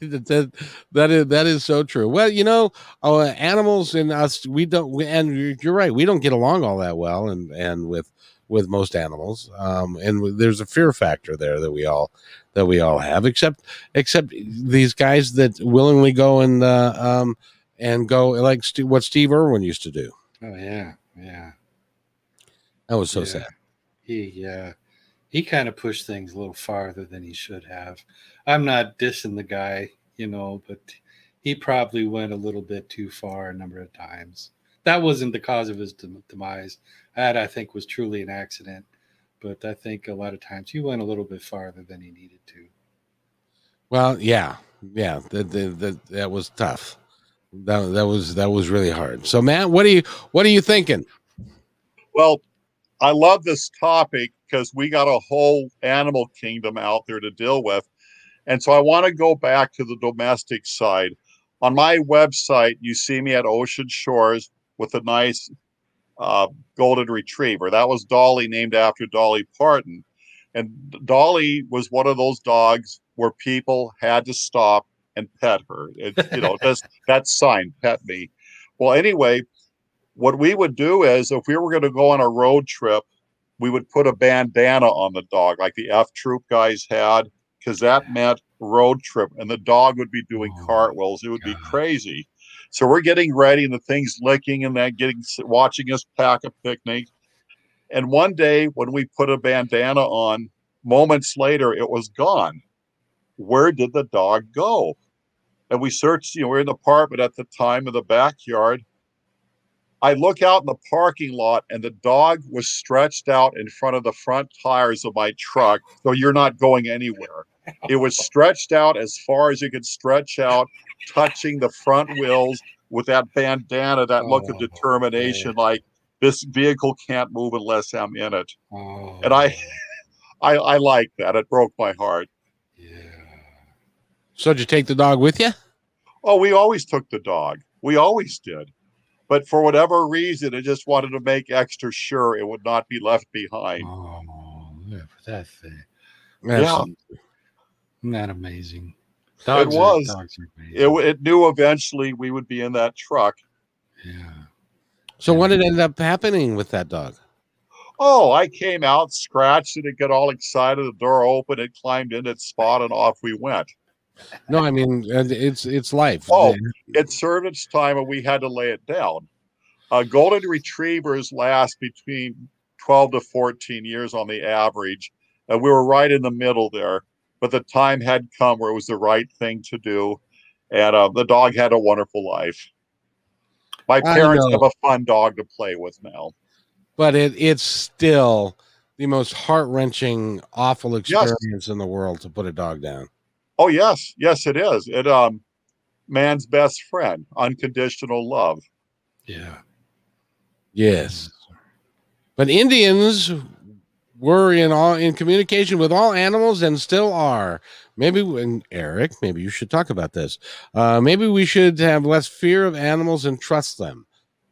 that, that is that is so true. Well, you know, uh, animals and us, we don't. We, and you're right, we don't get along all that well, and and with with most animals, um, and there's a fear factor there that we all that we all have, except except these guys that willingly go and uh, um, and go like St- what Steve Irwin used to do. Oh yeah, yeah. That was so yeah. sad. He yeah, he kind of pushed things a little farther than he should have. I'm not dissing the guy, you know, but he probably went a little bit too far a number of times. That wasn't the cause of his dem- demise. That I think was truly an accident. But I think a lot of times he went a little bit farther than he needed to. Well, yeah, yeah, that that, that, that was tough. That that was that was really hard. So, Matt, what are you what are you thinking? Well, I love this topic because we got a whole animal kingdom out there to deal with. And so I want to go back to the domestic side. On my website, you see me at Ocean Shores with a nice uh, golden retriever. That was Dolly, named after Dolly Parton. And Dolly was one of those dogs where people had to stop and pet her. It, you know, just that sign, pet me. Well, anyway, what we would do is if we were going to go on a road trip, we would put a bandana on the dog, like the F Troop guys had, because that meant road trip, and the dog would be doing Oh, cartwheels. It would be crazy. So we're getting ready, and the thing's licking, and then getting watching us pack a picnic. And one day, when we put a bandana on, moments later, it was gone. Where did the dog go? And we searched. You know, we're in the apartment at the time in the backyard. I look out in the parking lot and the dog was stretched out in front of the front tires of my truck. So you're not going anywhere. It was stretched out as far as you could stretch out, touching the front wheels with that bandana, that look of Oh, determination, like this vehicle can't move unless I'm in it. Oh, And I, oh. I, I like that. It broke my heart. yeah. So, did you take the dog with you? Oh, we always took the dog. We always did. But for whatever reason, it just wanted to make extra sure it would not be left behind. Oh, yeah, that thing. Yeah. Isn't that amazing? It was. Are, are. It, it knew eventually we would be in that truck. yeah. So, what did end up happening with that dog? Oh, I came out, scratched it, it got all excited. The door opened, it climbed in its spot, and off we went. No, I mean it's it's life. Oh. It served its time, and we had to lay it down. Uh, golden retrievers last between 12 to 14 years on the average. And we were right in the middle there. But the time had come where it was the right thing to do. And uh, the dog had a wonderful life. My parents have a fun dog to play with now. but it it's still the most heart wrenching, awful experience in the world to put a dog down. Oh yes, yes, it is. It um, man's best friend, unconditional love. Yeah. Yes, but Indians were in all in communication with all animals and still are. Maybe when Eric, maybe you should talk about this. Uh, maybe we should have less fear of animals and trust them,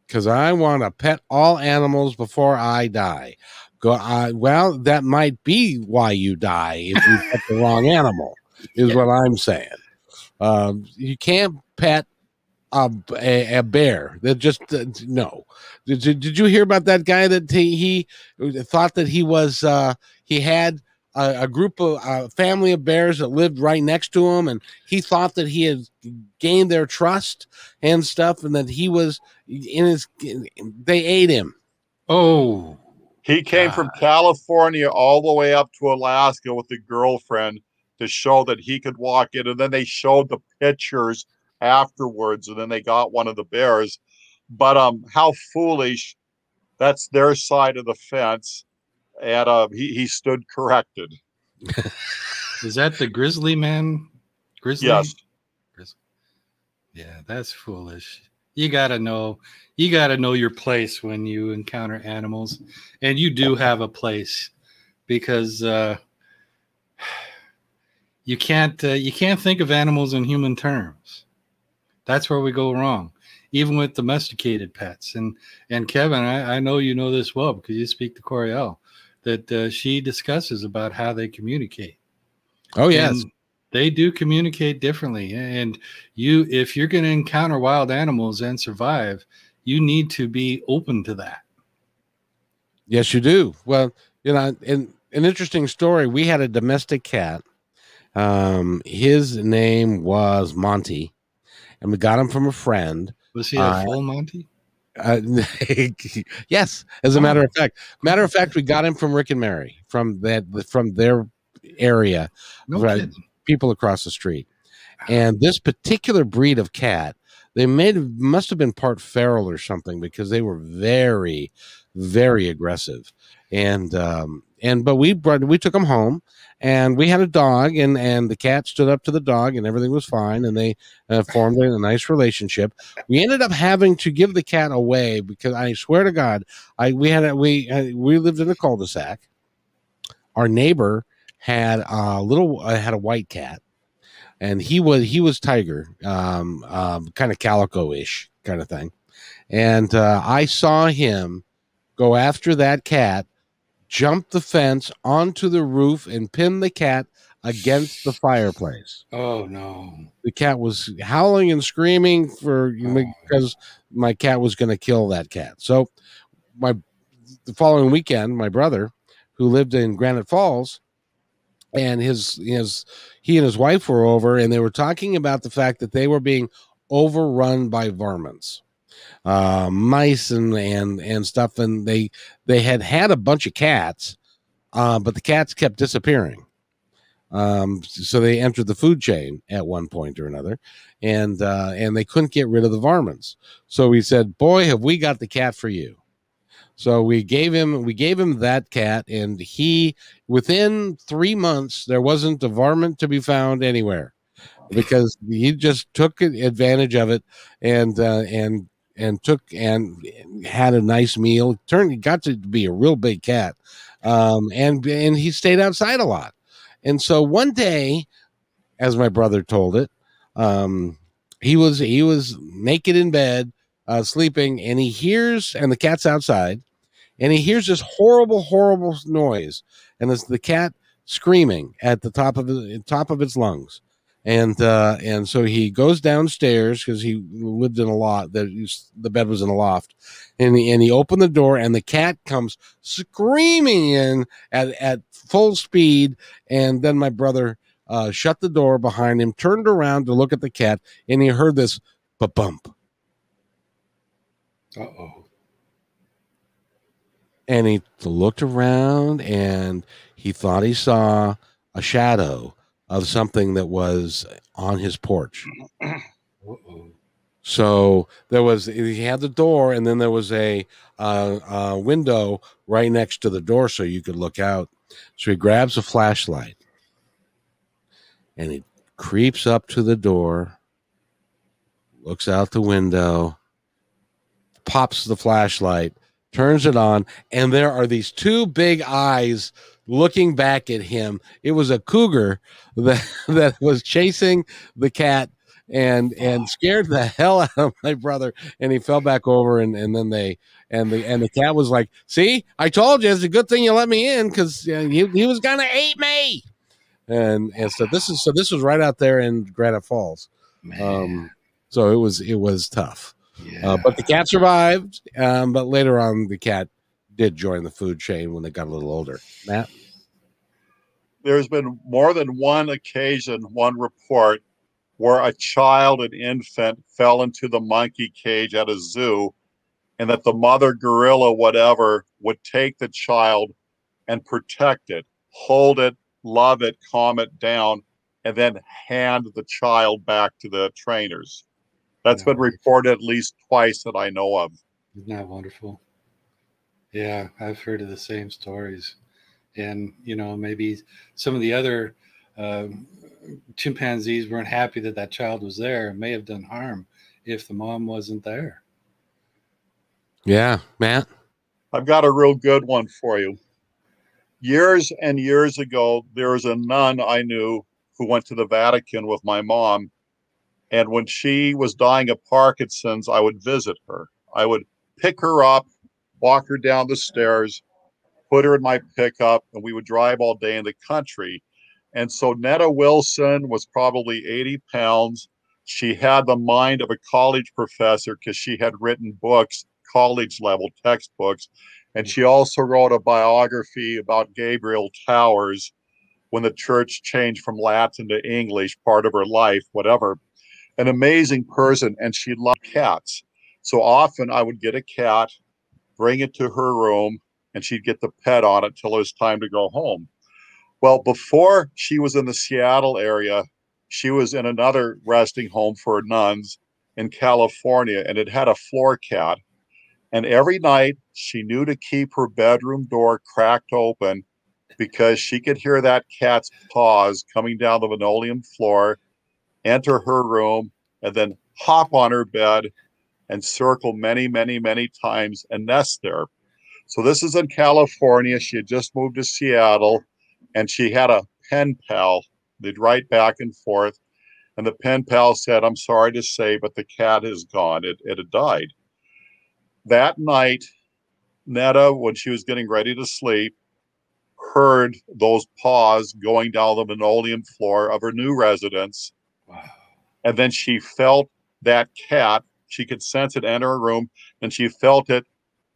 because I want to pet all animals before I die. Go, I, well, that might be why you die if you pet the wrong animal. Is what I'm saying. Um, you can't pet a, a, a bear. That just uh, no. Did, you- did you hear about that guy that he, he thought that he was uh, he had a, a group of a family of bears that lived right next to him, and he thought that he had gained their trust and stuff, and that he was in his. They ate him. Oh, He came from California all the way up to Alaska with a girlfriend to show that he could walk in. And then they showed the pictures afterwards, and then they got one of the bears. But um, how foolish! That's their side of the fence, and uh, he he stood corrected. is that the grizzly man? Grizzly? Yes, Yeah, that's foolish. You got to know you got to know your place when you encounter animals and you do have a place because uh you can't uh, you can't think of animals in human terms. That's where we go wrong, even with domesticated pets. And and Kevin, I, I know you know this well because you speak to Coriel, that uh, she discusses about how they communicate. Oh yes, And they do communicate differently. And you, if you're going to encounter wild animals and survive, you need to be open to that. yes, you do. Well, you know, in an interesting story, we had a domestic cat. Um, his name was Monty, and we got him from a friend. Was he a Uh, full Monty? Uh, yes, as a matter of fact, matter of fact, we got him from Rick and Mary from that from their area, No right. people across the street. And this particular breed of cat, they made must have been part feral or something because they were very, very aggressive. And um, and but we brought we took them home, and we had a dog, and and the cat stood up to the dog, and everything was fine, and they uh, formed a, nice relationship. We ended up having to give the cat away because I swear to God, I we had a, we uh, we lived in a cul-de-sac. Our neighbor had a little uh, had a white cat and he was he was tiger um, um kind of calico-ish kind of thing and uh, i saw him go after that cat jump the fence onto the roof and pin the cat against the fireplace Oh no. the cat was howling and screaming for oh. because my cat was going to kill that cat. So my the following weekend, my brother, who lived in Granite Falls, and his his he and his wife were over, and they were talking about the fact that they were being overrun by varmints, uh, mice and and and stuff, and they they had had a bunch of cats, uh, but the cats kept disappearing. Um, so they entered the food chain at one point or another, and uh, and they couldn't get rid of the varmints. So we said, "Boy, have we got the cat for you." So we gave him we gave him that cat, and he within three months there wasn't a varmint to be found anywhere because he just took advantage of it and uh, and and took and had a nice meal. Turned got to be a real big cat, um, and and he stayed outside a lot. And so one day, as my brother told it, um, he was he was naked in bed, uh, sleeping, and he hears and the cat's outside, and he hears this horrible, horrible noise, and it's the cat screaming at the top of the top of its lungs, and uh, and so he goes downstairs because he lived in a lot that the bed was in a loft, and he, and he opened the door, and the cat comes screaming in at at full speed, and then my brother uh, shut the door behind him, turned around to look at the cat, and he heard this ba bump. Uh oh. and he looked around and he thought he saw a shadow of something that was on his porch. So there was he had the door, and then there was a uh, uh, window right next to the door, so you could look out. So he grabs a flashlight, and he creeps up to the door, looks out the window, pops the flashlight, turns it on, and there are these two big eyes looking back at him. It was a cougar that that was chasing the cat and and scared the hell out of my brother and he fell back over and and then they and the and the cat was like see i told you it's a good thing you let me in because uh, he, he was gonna eat me and and so this is so this was right out there in granite falls Man. um so it was it was tough yeah. uh, but the cat survived um but later on the cat did join the food chain when they got a little older matt there's been more than one occasion, one report where a child, an infant, fell into the monkey cage at a zoo, and that the mother gorilla, whatever, would take the child and protect it, hold it, love it, calm it down, and then hand the child back to the trainers. That's been reported at least twice that I know of. Isn't that wonderful? Yeah, I've heard of the same stories. And, you know, maybe some of the other uh, chimpanzees weren't happy that that child was there and may have done harm if the mom wasn't there. Yeah, Matt. I've got a real good one for you. Years and years ago, there was a nun I knew who went to the Vatican with my mom. And when she was dying of Parkinson's, I would visit her. I would pick her up, walk her down the stairs, put her in my pickup, and we would drive all day in the country. And so Netta Wilson was probably 80 pounds. She had the mind of a college professor because she had written books, college level textbooks. And she also wrote a biography about Gabriel Towers when the church changed from Latin to English, part of her life, whatever. An amazing person. And she loved cats. So often I would get a cat, bring it to her room, and she'd get the pet on it till it was time to go home. Well, before she was in the Seattle area, she was in another resting home for nuns in California, and it had a floor cat. And every night she knew to keep her bedroom door cracked open because she could hear that cat's paws coming down the linoleum floor, enter her room, and then hop on her bed and circle many, many, many times and nest there. So this is in California. She had just moved to Seattle and she had a pen pal. They'd write back and forth. And the pen pal said, I'm sorry to say, but the cat is gone. It, it had died. That night, Netta, when she was getting ready to sleep, heard those paws going down the linoleum floor of her new residence. Wow. And then she felt that cat. She could sense it enter her room, and she felt it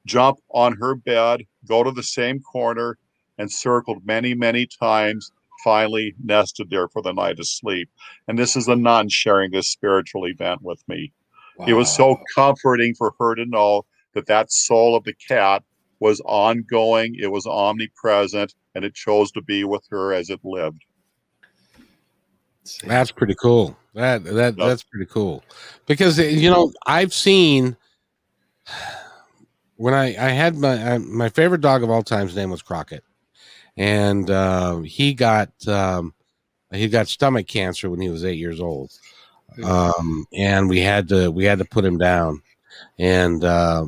jump on her bed, go to the same corner, and circled many, many times, finally nested there for the night of sleep. And this is a nun sharing this spiritual event with me. Wow. It was so comforting for her to know that that soul of the cat was ongoing, it was omnipresent, and it chose to be with her as it lived. That's pretty cool. That that that's pretty cool, because you know I've seen when I I had my I, my favorite dog of all time's name was Crockett, and uh, he got um, he got stomach cancer when he was eight years old, um, and we had to we had to put him down. And uh,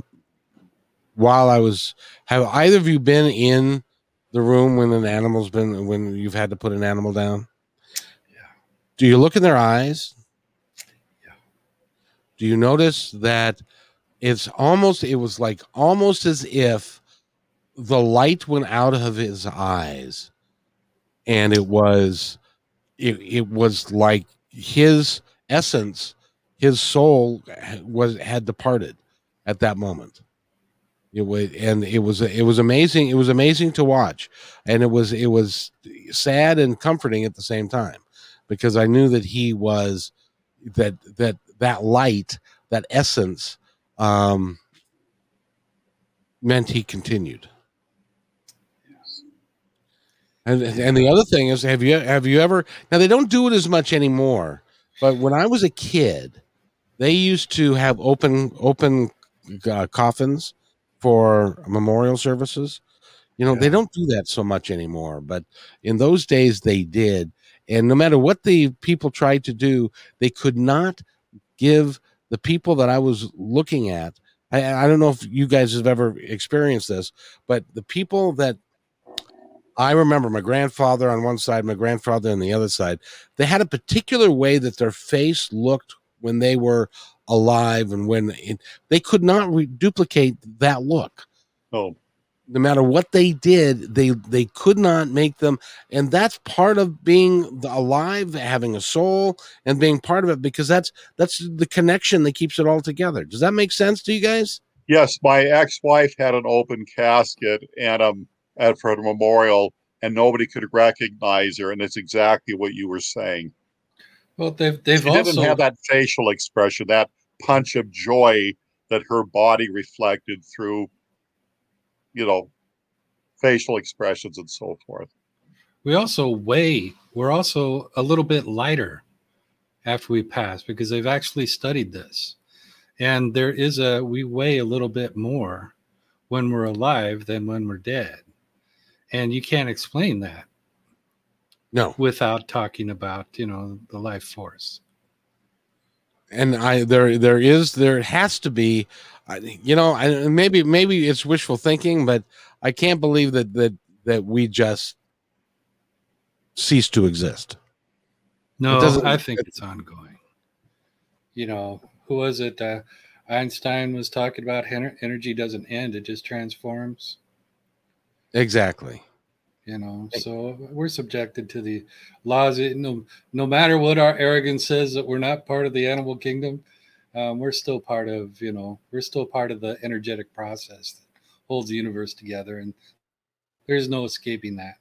while I was, have either of you been in the room when an animal's been when you've had to put an animal down? Yeah. Do you look in their eyes? Yeah. Do you notice that it's almost it was like almost as if the light went out of his eyes and it was it, it was like his essence his soul was had departed at that moment. It was and it was it was amazing it was amazing to watch. And it was it was sad and comforting at the same time because i knew that he was that that that light that essence um meant he continued Yes. and and the other thing is, have you have you ever? Now they don't do it as much anymore, but when I was a kid, they used to have open open uh, coffins for memorial services. You know, yeah. they don't do that so much anymore, but in those days they did. And no matter what the people tried to do, they could not give the people that I was looking at. I, I don't know if you guys have ever experienced this, but the people that I remember my grandfather on one side, my grandfather on the other side. They had a particular way that their face looked when they were alive, and when it, they could not re- duplicate that look. Oh, no matter what they did, they they could not make them, and that's part of being alive, having a soul, and being part of it because that's that's the connection that keeps it all together. Does that make sense to you guys? Yes, my ex-wife had an open casket, and um at for a memorial and nobody could recognize her and it's exactly what you were saying well they've they've she also didn't have that facial expression that punch of joy that her body reflected through you know facial expressions and so forth. We also weigh we're also a little bit lighter after we pass because they've actually studied this. And there is a we weigh a little bit more when we're alive than when we're dead. And you can't explain that No, without talking about you know the life force. And I there there is there has to be, you know, I, maybe maybe it's wishful thinking, but I can't believe that that that we just cease to exist. No, I think it's ongoing. You know, who was it? Uh, Einstein was talking about energy doesn't end; it just transforms. Exactly. You know, so we're subjected to the laws. No, no matter what our arrogance says that we're not part of the animal kingdom, um, we're still part of. You know, we're still part of the energetic process that holds the universe together, and there's no escaping that.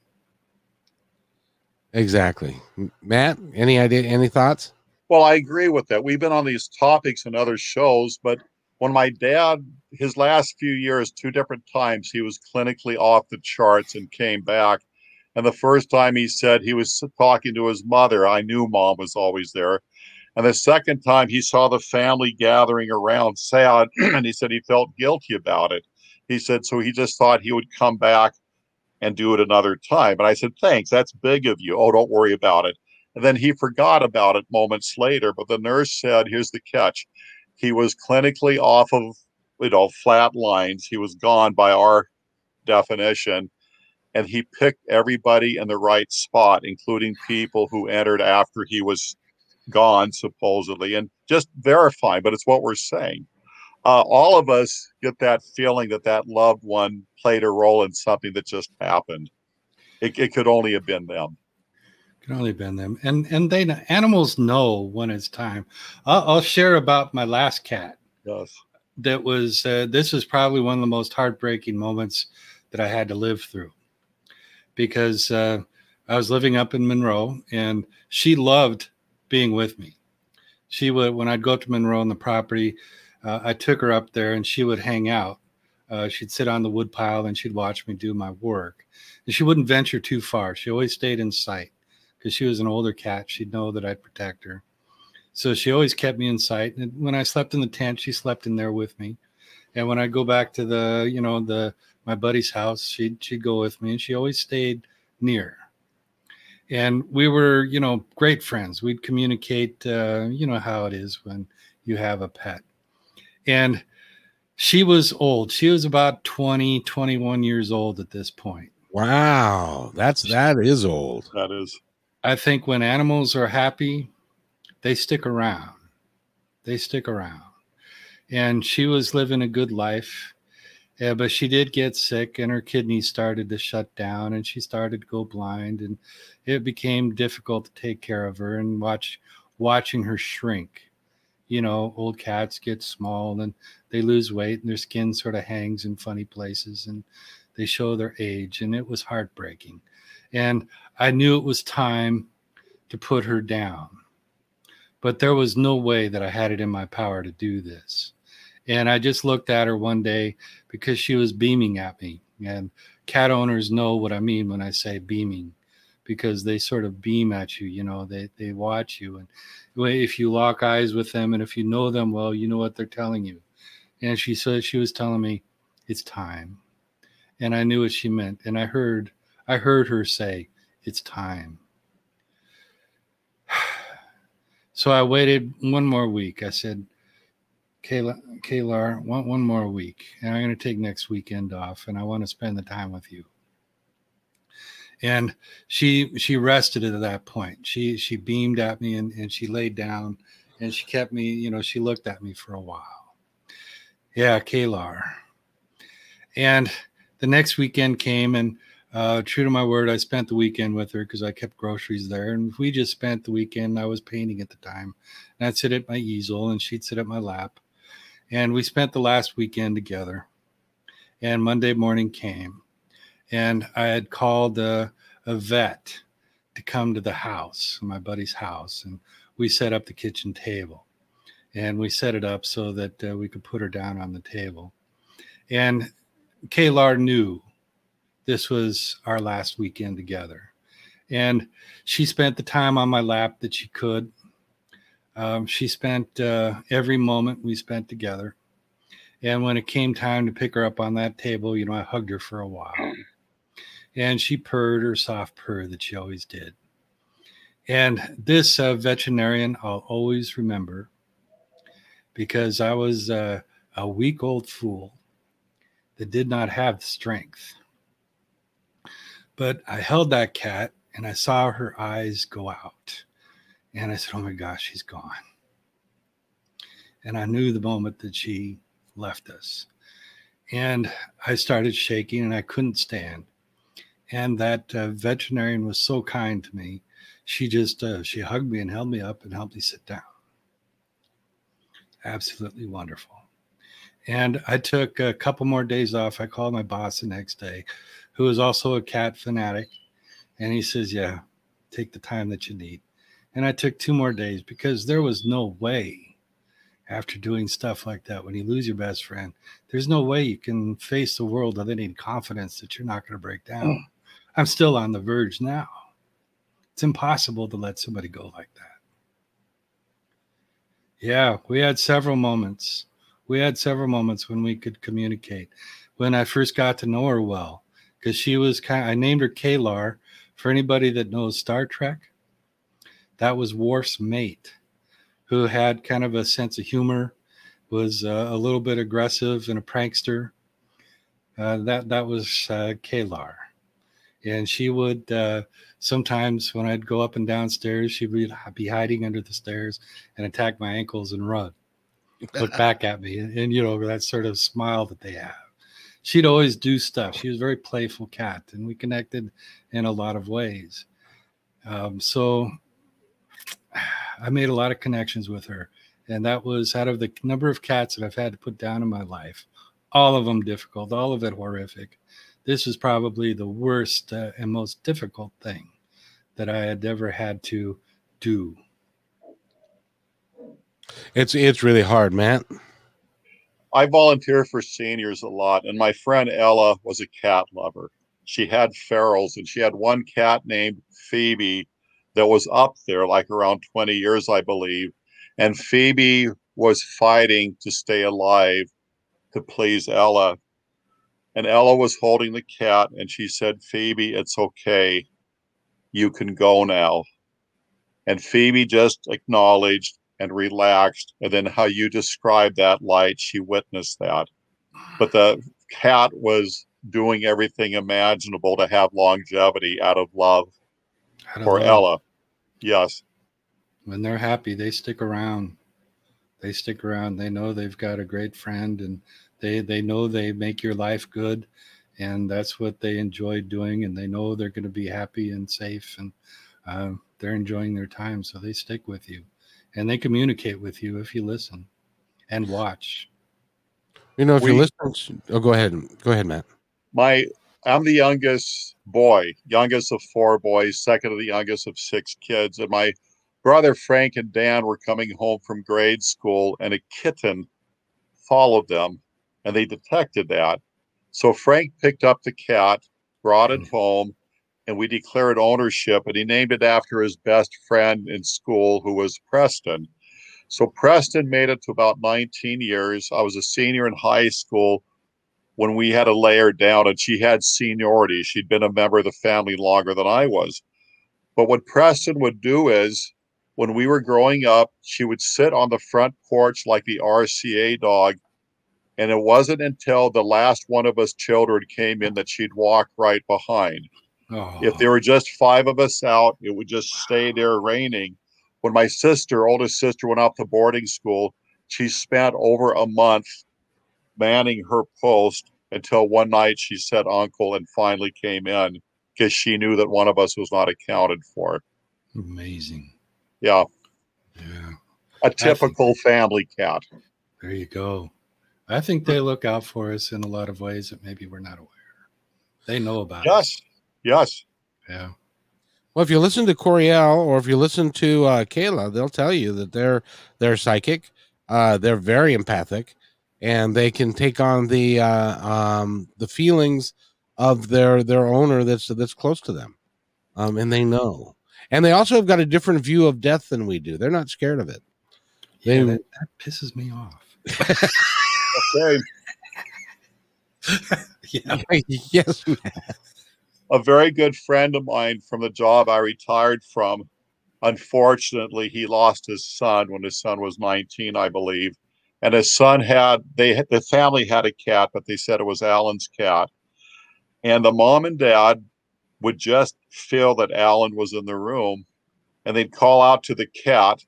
Exactly. Matt, any idea? Any thoughts? Well, I agree with that. We've been on these topics in other shows, but when my dad, his last few years, two different times, he was clinically off the charts and came back. And the first time he said he was talking to his mother, I knew mom was always there. And the second time he saw the family gathering around sad, and he said he felt guilty about it. He said, so he just thought he would come back and do it another time. And I said, thanks, that's big of you. Oh, don't worry about it. And then he forgot about it moments later. But the nurse said, here's the catch. He was clinically off of, you know, flat lines. He was gone by our definition. And he picked everybody in the right spot, including people who entered after he was gone, supposedly, and just verify. But it's what we're saying. Uh, all of us get that feeling that that loved one played a role in something that just happened. It, it could only have been them. Can only been them, and and they animals know when it's time. I'll, I'll share about my last cat. Yes. That was uh, this is probably one of the most heartbreaking moments that I had to live through, because uh, I was living up in Monroe, and she loved being with me. She would when I'd go up to Monroe on the property, uh, I took her up there, and she would hang out. Uh, she'd sit on the wood pile and she'd watch me do my work. And she wouldn't venture too far. She always stayed in sight because she was an older cat. She'd know that I'd protect her. So she always kept me in sight. And when I slept in the tent, she slept in there with me. And when I go back to the, you know, the my buddy's house, she'd she'd go with me, and she always stayed near. And we were, you know, great friends. We'd communicate, uh, you know, how it is when you have a pet. And she was old. She was about 20, 21 years old at this point. Wow, that's that is old. That is. I think when animals are happy, they stick around. They stick around. And she was living a good life. Yeah, but she did get sick and her kidneys started to shut down and she started to go blind and it became difficult to take care of her and watch watching her shrink. You know, old cats get small and they lose weight and their skin sort of hangs in funny places and they show their age and it was heartbreaking. And I knew it was time to put her down. But there was no way that I had it in my power to do this. And I just looked at her one day because she was beaming at me. And cat owners know what I mean when I say beaming because they sort of beam at you, you know, they, they watch you. And if you lock eyes with them and if you know them well, you know what they're telling you. And she said, she was telling me, it's time. And I knew what she meant. And I heard, I heard her say, it's time. So I waited one more week. I said, Kayla, Kayla, one, one more week, and I'm going to take next weekend off, and I want to spend the time with you. And she she rested at that point. She she beamed at me and, and she laid down and she kept me, you know, she looked at me for a while. Yeah, Kaylar. And the next weekend came and uh, true to my word, I spent the weekend with her because I kept groceries there. And we just spent the weekend. I was painting at the time. And I'd sit at my easel and she'd sit at my lap. And we spent the last weekend together. And Monday morning came. And I had called a, a vet to come to the house, my buddy's house. And we set up the kitchen table. And we set it up so that uh, we could put her down on the table. And Kaylar knew this was our last weekend together. And she spent the time on my lap that she could. Um, she spent uh, every moment we spent together. And when it came time to pick her up on that table, you know, I hugged her for a while. And she purred her soft purr that she always did. And this uh, veterinarian I'll always remember because I was uh, a weak old fool that did not have strength. But I held that cat and I saw her eyes go out. And I said, Oh my gosh, she's gone. And I knew the moment that she left us. And I started shaking and I couldn't stand. And that uh, veterinarian was so kind to me. She just uh, she hugged me and held me up and helped me sit down. Absolutely wonderful. And I took a couple more days off. I called my boss the next day, who is also a cat fanatic. And he says, Yeah, take the time that you need. And I took two more days because there was no way after doing stuff like that, when you lose your best friend, there's no way you can face the world with any confidence that you're not going to break down. Mm. I'm still on the verge now. It's impossible to let somebody go like that. Yeah, we had several moments. We had several moments when we could communicate. When I first got to know her well, because she was kind of, I named her Kalar. For anybody that knows Star Trek, that was Worf's mate who had kind of a sense of humor, was uh, a little bit aggressive and a prankster. Uh, that that was uh, K'Ehleyr, and she would uh, sometimes when I'd go up and downstairs, she would be hiding under the stairs and attack my ankles and run, look back at me, and, and you know that sort of smile that they have. She'd always do stuff. She was a very playful cat, and we connected in a lot of ways. Um, so I made a lot of connections with her. And that was out of the number of cats that I've had to put down in my life, all of them difficult, all of it horrific. This is probably the worst uh, and most difficult thing that I had ever had to do. It's it's really hard, Matt. I volunteer for seniors a lot, and my friend Ella was a cat lover. She had ferals, and she had one cat named Phoebe that was up there, like around 20 years, I believe. And Phoebe was fighting to stay alive to please Ella. And Ella was holding the cat, and she said, Phoebe, it's okay. You can go now. And Phoebe just acknowledged and relaxed. And then, how you described that light, she witnessed that. But the cat was doing everything imaginable to have longevity out of love for know. Ella. Yes. When they're happy, they stick around. They stick around. They know they've got a great friend and they they know they make your life good and that's what they enjoy doing and they know they're going to be happy and safe and uh, they're enjoying their time so they stick with you and they communicate with you if you listen and watch you know if we, you listen oh go ahead go ahead matt my I'm the youngest boy, youngest of four boys, second of the youngest of six kids. And my brother Frank and Dan were coming home from grade school, and a kitten followed them, and they detected that. So Frank picked up the cat, brought it mm. home, and we declared ownership. And he named it after his best friend in school, who was Preston. So Preston made it to about 19 years. I was a senior in high school when we had a layer down and she had seniority. She'd been a member of the family longer than I was. But what Preston would do is when we were growing up, she would sit on the front porch like the RCA dog. And it wasn't until the last one of us children came in that she'd walk right behind. Oh. If there were just five of us out, it would just stay there raining. When my sister, oldest sister, went off to boarding school, she spent over a month manning her post until one night she said uncle and finally came in because she knew that one of us was not accounted for. Amazing. Yeah. Yeah. A typical think, family cat. There you go. I think they look out for us in a lot of ways that maybe we're not aware. They know about yes. us. Yes. Yeah. Well, if you listen to Coriel or if you listen to uh, Kayla, they'll tell you that they're they're psychic. Uh, they're very empathic and they can take on the uh, um, the feelings of their their owner that's that's close to them, um, and they know. And they also have got a different view of death than we do. They're not scared of it. They, yeah, that, that pisses me off. okay. yeah. yes. A very good friend of mine from the job I retired from unfortunately, he lost his son when his son was 19, I believe. And his son had they the family had a cat, but they said it was Alan's cat. And the mom and dad would just feel that Alan was in the room, and they'd call out to the cat,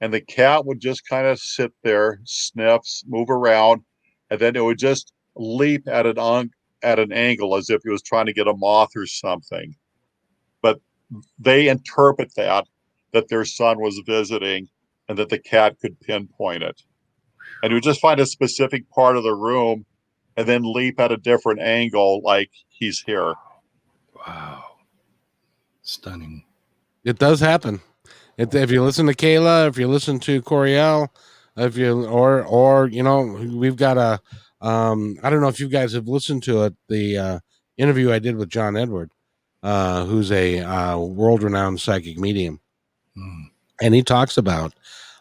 and the cat would just kind of sit there, sniffs, move around, and then it would just leap at an at an angle as if he was trying to get a moth or something. But they interpret that that their son was visiting and that the cat could pinpoint it. And he would just find a specific part of the room and then leap at a different angle like he's here. Wow. Stunning. It does happen. If, if you listen to Kayla, if you listen to Coriel, if you or or you know, we've got a um I don't know if you guys have listened to it, the uh interview I did with John Edward, uh, who's a uh, world renowned psychic medium. Mm. And he talks about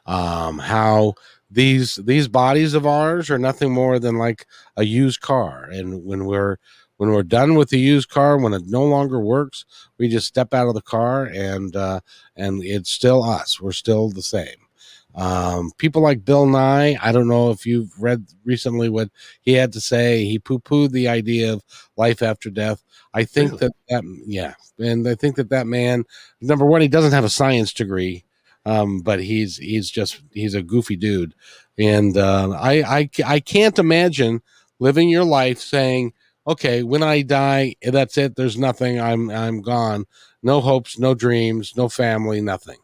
um how these these bodies of ours are nothing more than like a used car. And when we're when we're done with the used car when it no longer works we just step out of the car and uh, and it's still us we're still the same um, people like bill nye i don't know if you've read recently what he had to say he poo-pooed the idea of life after death i think Really? that that yeah and i think that that man number one he doesn't have a science degree um, but he's he's just he's a goofy dude and uh, I, I i can't imagine living your life saying okay, when I die, that's it. There's nothing. I'm I'm gone. No hopes, no dreams, no family, nothing.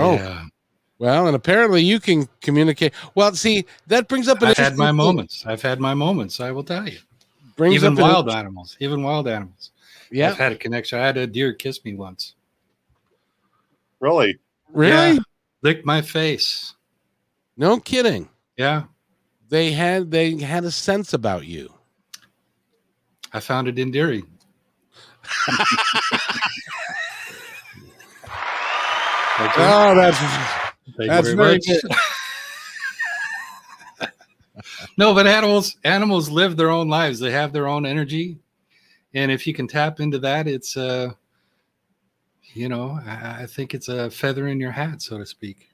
Oh. Well, and apparently you can communicate. Well, see, that brings up an I've had interesting my thing. moments. I've had my moments, I will tell you. Brings even up an wild inter- animals. Even wild animals. Yeah, I've had a connection. I had a deer kiss me once. Really? really? Yeah. Lick my face. No kidding. Yeah. They had they had a sense about you. I found it endearing. Thank you. Oh, that's Thank you that's very very much. good. no, but animals animals live their own lives. They have their own energy, and if you can tap into that, it's uh, you know, I, I think it's a feather in your hat, so to speak.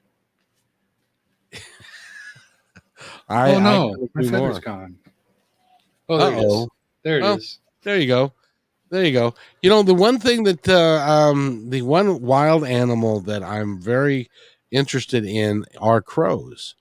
I, oh no, I my agree feather's more. gone. Oh, there Uh-oh. is. There it is. Oh. There you go. There you go. You know, the one thing that uh, um, the one wild animal that I'm very interested in are crows.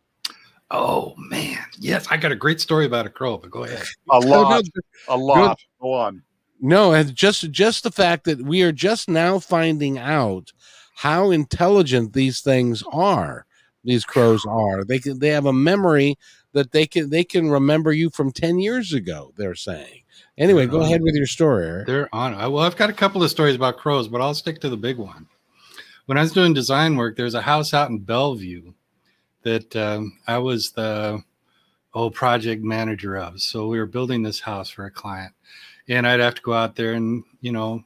Oh man, yes, I got a great story about a crow, but go ahead. A lot. A lot. Go on. No, it's just just the fact that we are just now finding out how intelligent these things are. These crows are. They can they have a memory that they can they can remember you from 10 years ago, they're saying. Anyway, go ahead with your story. Eric. They're on. Well, I've got a couple of stories about crows, but I'll stick to the big one. When I was doing design work, there's a house out in Bellevue that um, I was the old project manager of. So we were building this house for a client, and I'd have to go out there and you know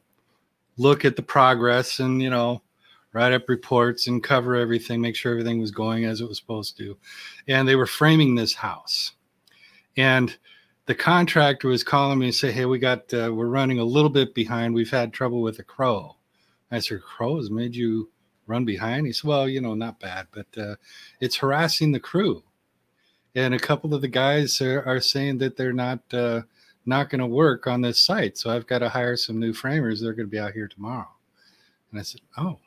look at the progress and you know write up reports and cover everything, make sure everything was going as it was supposed to. And they were framing this house, and the contractor was calling me and say, "Hey, we got uh, we're running a little bit behind. We've had trouble with a crow." I said, "Crows made you run behind?" He said, "Well, you know, not bad, but uh, it's harassing the crew." And a couple of the guys are, are saying that they're not uh, not going to work on this site, so I've got to hire some new framers. They're going to be out here tomorrow. And I said, "Oh,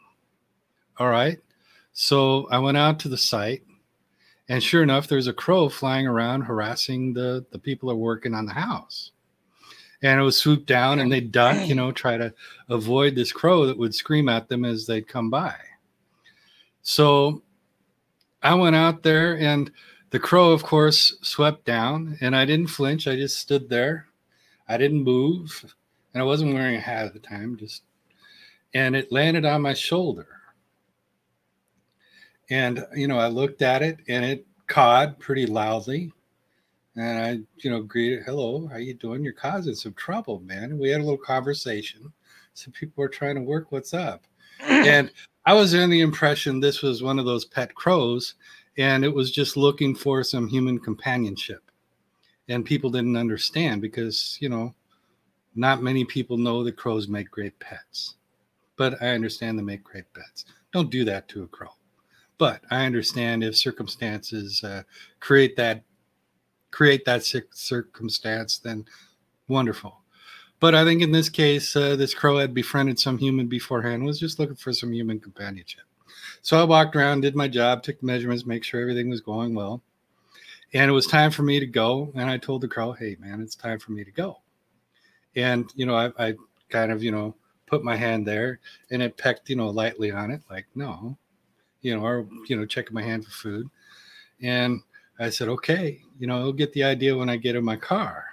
all right." So I went out to the site and sure enough, there's a crow flying around harassing the, the people that are working on the house. And it would swoop down and they'd duck, you know, try to avoid this crow that would scream at them as they'd come by. So I went out there and the crow, of course, swept down and I didn't flinch. I just stood there. I didn't move. And I wasn't wearing a hat at the time, just and it landed on my shoulder and you know i looked at it and it cawed pretty loudly. And i you know greeted hello how you doing? You're causing some trouble man. And we had a little conversation. Some people were trying to work what's up. And i was in the impression this was one of those pet crows and it was just looking for some human companionship. And people didn't understand because you know not many people know that crows make great pets. But I understand they make great pets. Don't do that to a crow. But I understand if circumstances uh, create that create that circumstance, then wonderful. But I think in this case, uh, this crow had befriended some human beforehand, was just looking for some human companionship. So I walked around, did my job, took measurements, make sure everything was going well. And it was time for me to go. And I told the crow, hey, man, it's time for me to go. And, you know, I, I kind of, you know, put my hand there and it pecked, you know, lightly on it, like, no, you know, or, you know, checking my hand for food. And I said, okay, you know, I'll get the idea when I get in my car.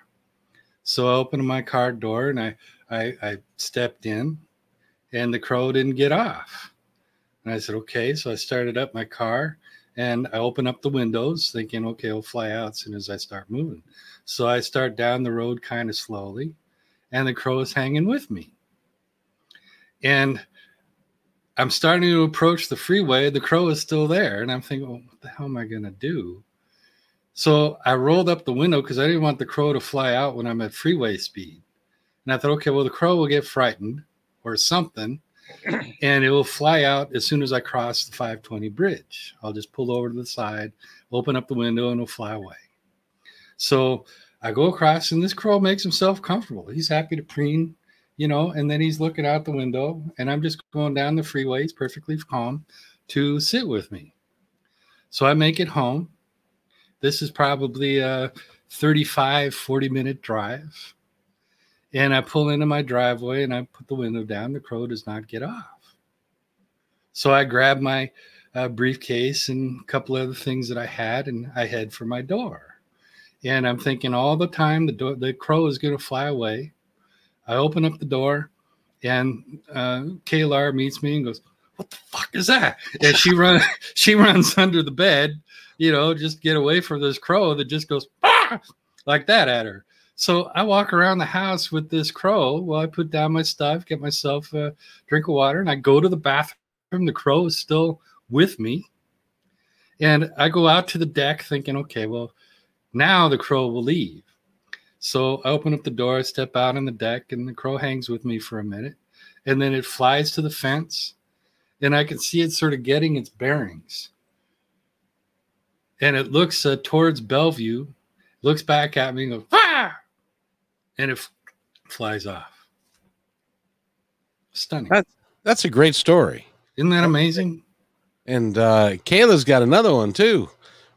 So I opened my car door and I, I, I stepped in and the crow didn't get off. And I said, okay. So I started up my car and I open up the windows thinking, okay, it'll fly out as soon as I start moving. So I start down the road kind of slowly and the crow is hanging with me. And I'm starting to approach the freeway. The crow is still there. And I'm thinking, well, what the hell am I going to do? So I rolled up the window because I didn't want the crow to fly out when I'm at freeway speed. And I thought, okay, well, the crow will get frightened or something, and it will fly out as soon as I cross the 520 bridge. I'll just pull over to the side, open up the window, and it'll fly away. So I go across, and this crow makes himself comfortable. He's happy to preen, you know, and then he's looking out the window, and I'm just going down the freeway. He's perfectly calm to sit with me. So I make it home this is probably a 35, 40 minute drive. And I pull into my driveway and I put the window down. The crow does not get off. So I grab my uh, briefcase and a couple of other things that I had and I head for my door. And I'm thinking all the time the, door, the crow is going to fly away. I open up the door and uh, Kaylar meets me and goes, what the fuck is that? And she run she runs under the bed you know, just get away from this crow that just goes ah! like that at her. So I walk around the house with this crow Well, I put down my stuff, get myself a drink of water, and I go to the bathroom. The crow is still with me. And I go out to the deck thinking, okay, well, now the crow will leave. So I open up the door, I step out on the deck, and the crow hangs with me for a minute. And then it flies to the fence, and I can see it sort of getting its bearings and it looks uh, towards Bellevue, looks back at me and goes, ah! and it f- flies off. Stunning. That, that's a great story. Isn't that amazing? And uh, Kayla's got another one too.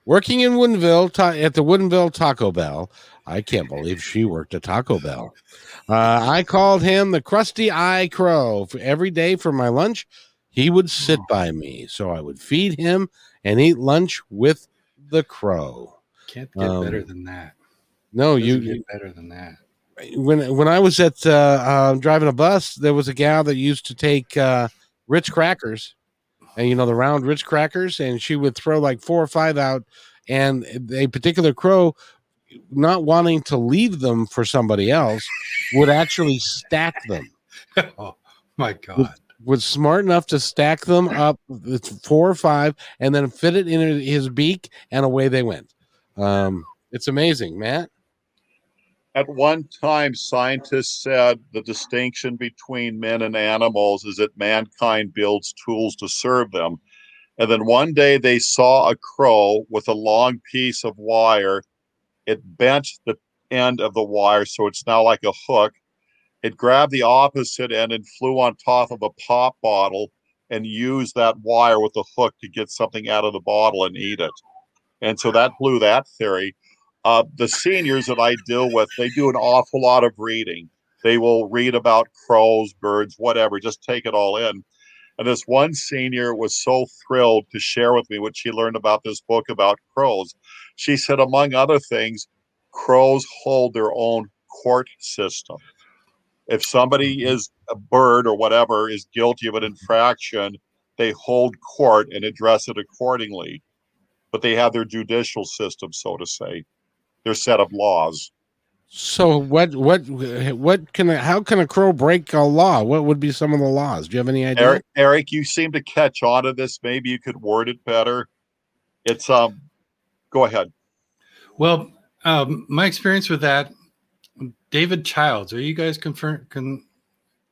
Working in Woodinville ta- at the Woodinville Taco Bell. I can't believe she worked at Taco Bell. Uh, I called him the crusty eye crow every day for my lunch. He would sit oh. by me, so I would feed him and eat lunch with the Crow. Can't get um, better than that. No, you get better than that. When when I was at uh, uh, driving a bus, there was a gal that used to take uh, Ritz crackers, and you know the round Ritz crackers, and she would throw like four or five out, and a particular crow, not wanting to leave them for somebody else, would actually stack them. oh my god! was smart enough to stack them up, four or five, and then fit it in his beak, and away they went. Um, it's amazing, Matt. At one time, scientists said the distinction between men and animals is that mankind builds tools to serve them. And then one day they saw a crow with a long piece of wire. It bent the end of the wire, so it's now like a hook it grabbed the opposite end and flew on top of a pop bottle and used that wire with the hook to get something out of the bottle and eat it. And so that blew that theory. Uh, the seniors that I deal with, they do an awful lot of reading. They will read about crows, birds, whatever, just take it all in. And this one senior was so thrilled to share with me what she learned about this book about crows. She said, among other things, crows hold their own court system. If somebody mm-hmm. is a bird or whatever is guilty of an infraction, they hold court and address it accordingly. But they have their judicial system, so to say, their set of laws. So what what what can how can a crow break a law? What would be some of the laws? Do you have any idea? Eric, Eric, you seem to catch on to this. Maybe you could word it better. It's um go ahead. Well, um, my experience with that David Childs. Are you guys confirm, con,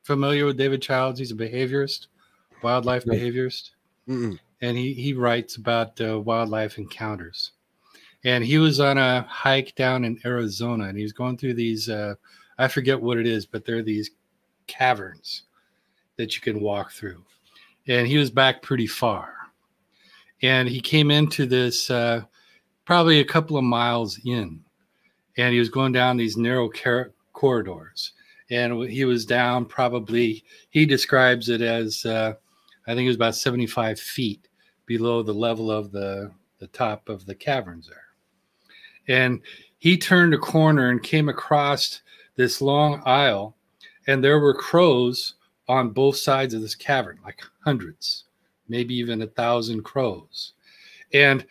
familiar with David Childs? He's a behaviorist, wildlife No. behaviorist, Mm-mm. and he he writes about uh, wildlife encounters. And he was on a hike down in Arizona, and he was going through these. Uh, I forget what it is, but they're these caverns that you can walk through. And he was back pretty far, and he came into this uh, probably a couple of miles in, and he was going down these narrow car- corridors and he was down probably he describes it as uh, i think it was about 75 feet below the level of the the top of the caverns there and he turned a corner and came across this long aisle and there were crows on both sides of this cavern like hundreds maybe even a thousand crows. And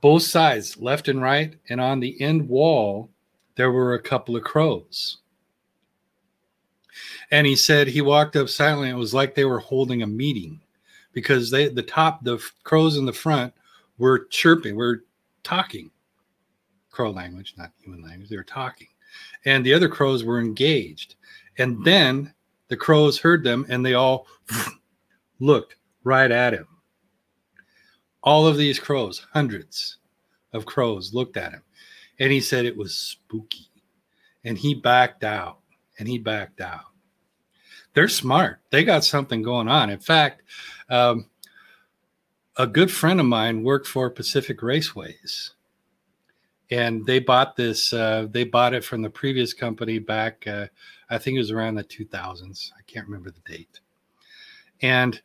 both sides left and right and on the end wall there were a couple of crows. And he said he walked up silently. It was like they were holding a meeting because they the top the crows in the front were chirping, were talking crow language, not human language. They were talking, and the other crows were engaged. And then the crows heard them, and they all looked right at him. All of these crows, hundreds of crows, looked at him, and he said it was spooky, and he backed out, and he backed out they're smart. They got something going on. In fact, um, a good friend of mine worked for Pacific Raceways, and they bought this. Uh, they bought it from the previous company back. Uh, I think it was around the 2000s. I can't remember the date. And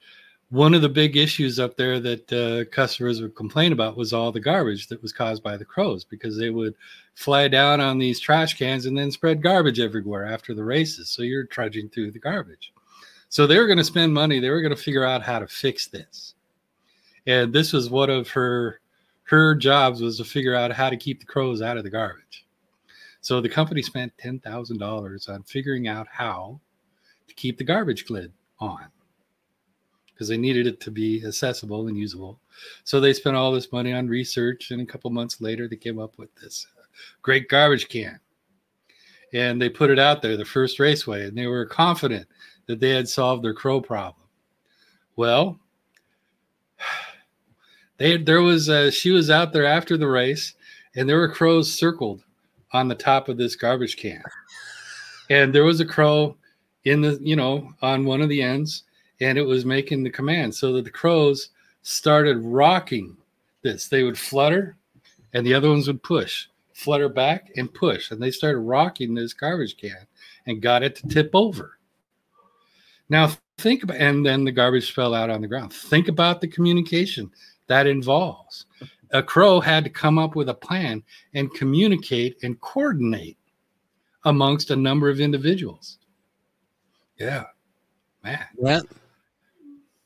one of the big issues up there that uh, customers would complain about was all the garbage that was caused by the crows because they would fly down on these trash cans and then spread garbage everywhere after the races. So you're trudging through the garbage. So they were going to spend money. They were going to figure out how to fix this. And this was one of her her jobs was to figure out how to keep the crows out of the garbage. So the company spent ten thousand dollars on figuring out how to keep the garbage lid on because they needed it to be accessible and usable. So they spent all this money on research, and a couple months later, they came up with this uh, great garbage can. And they put it out there, the first raceway, and they were confident that they had solved their crow problem. Well, they there was she was out there after the race, and there were crows circled on the top of this garbage can, and there was a crow in the you know on one of the ends, and it was making the command so that the crows started rocking this. They would flutter, and the other ones would push, flutter back and push, and they started rocking this garbage can and got it to tip over. Now think about, and then the garbage fell out on the ground. Think about the communication that involves. A crow had to come up with a plan and communicate and coordinate amongst a number of individuals. Yeah, man. Yeah.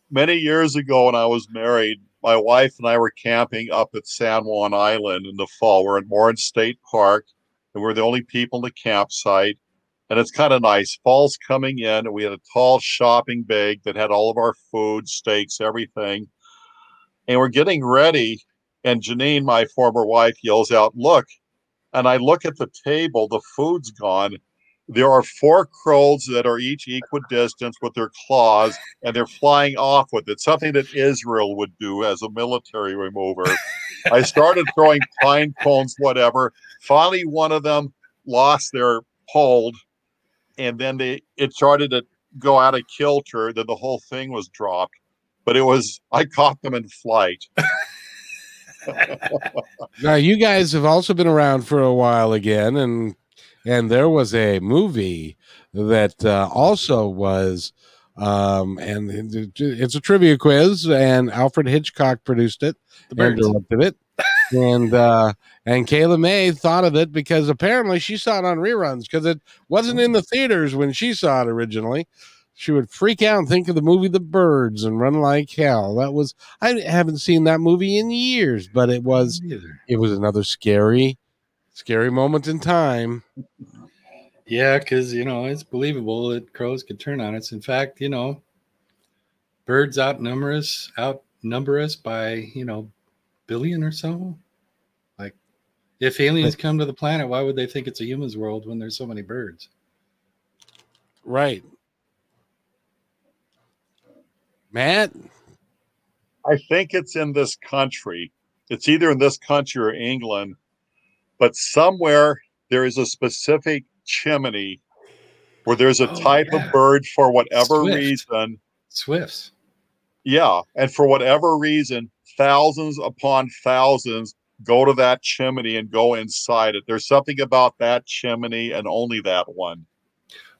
Many years ago, when I was married, my wife and I were camping up at San Juan Island in the fall. We're in Moran State Park, and we're the only people in the campsite. And it's kind of nice. Fall's coming in, and we had a tall shopping bag that had all of our food, steaks, everything. And we're getting ready, and Janine, my former wife, yells out, Look. And I look at the table, the food's gone. There are four crows that are each equidistant with their claws, and they're flying off with it, something that Israel would do as a military remover. I started throwing pine cones, whatever. Finally, one of them lost their hold, and then they it started to go out of kilter. Then the whole thing was dropped. But it was I caught them in flight. Now you guys have also been around for a while again, and and there was a movie that uh, also was, um, and it's a trivia quiz, and Alfred Hitchcock produced it The and birds. directed it, and uh, and Kayla May thought of it because apparently she saw it on reruns because it wasn't in the theaters when she saw it originally. She would freak out and think of the movie The Birds and run like hell. That was I haven't seen that movie in years, but it was it was another scary, scary moment in time. Yeah, because you know it's believable that crows could turn on us. In fact, you know, birds outnumber us outnumber us by you know billion or so. Like, if aliens come to the planet, why would they think it's a human's world when there's so many birds? Right. Matt, I think it's in this country. It's either in this country or England, but somewhere there is a specific chimney where there's a Oh, type yeah. of bird for whatever Swift. reason. Swifts. Yeah. And for whatever reason, thousands upon thousands go to that chimney and go inside it. There's something about that chimney and only that one.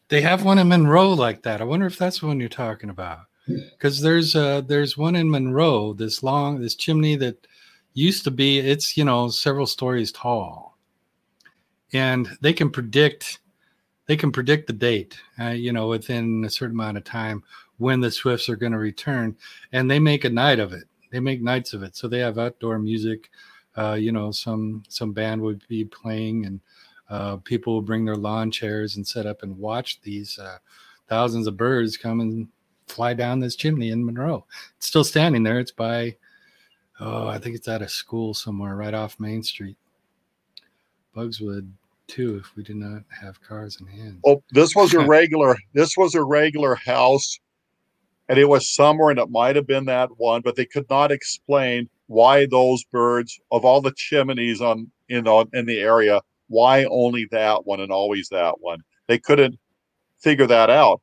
They have one in Monroe like that. I wonder if that's the one you're talking about. Because there's uh there's one in Monroe, this long this chimney that used to be it's you know several stories tall, and they can predict they can predict the date, uh, you know, within a certain amount of time when the Swifts are going to return, and they make a night of it. They make nights of it, so they have outdoor music. Uh, you know, some some band would be playing, and uh, people will bring their lawn chairs and set up and watch these uh, thousands of birds come and fly down this chimney in Monroe. It's still standing there. It's by, oh, I think it's at a school somewhere right off Main Street. Bugswood, too, if we did not have cars in hand. Oh, this was a regular. This was a regular house, and it was somewhere, and it might have been that one, but they could not explain why those birds of all the chimneys on you know in the area, why only that one and always that one. They couldn't figure that out.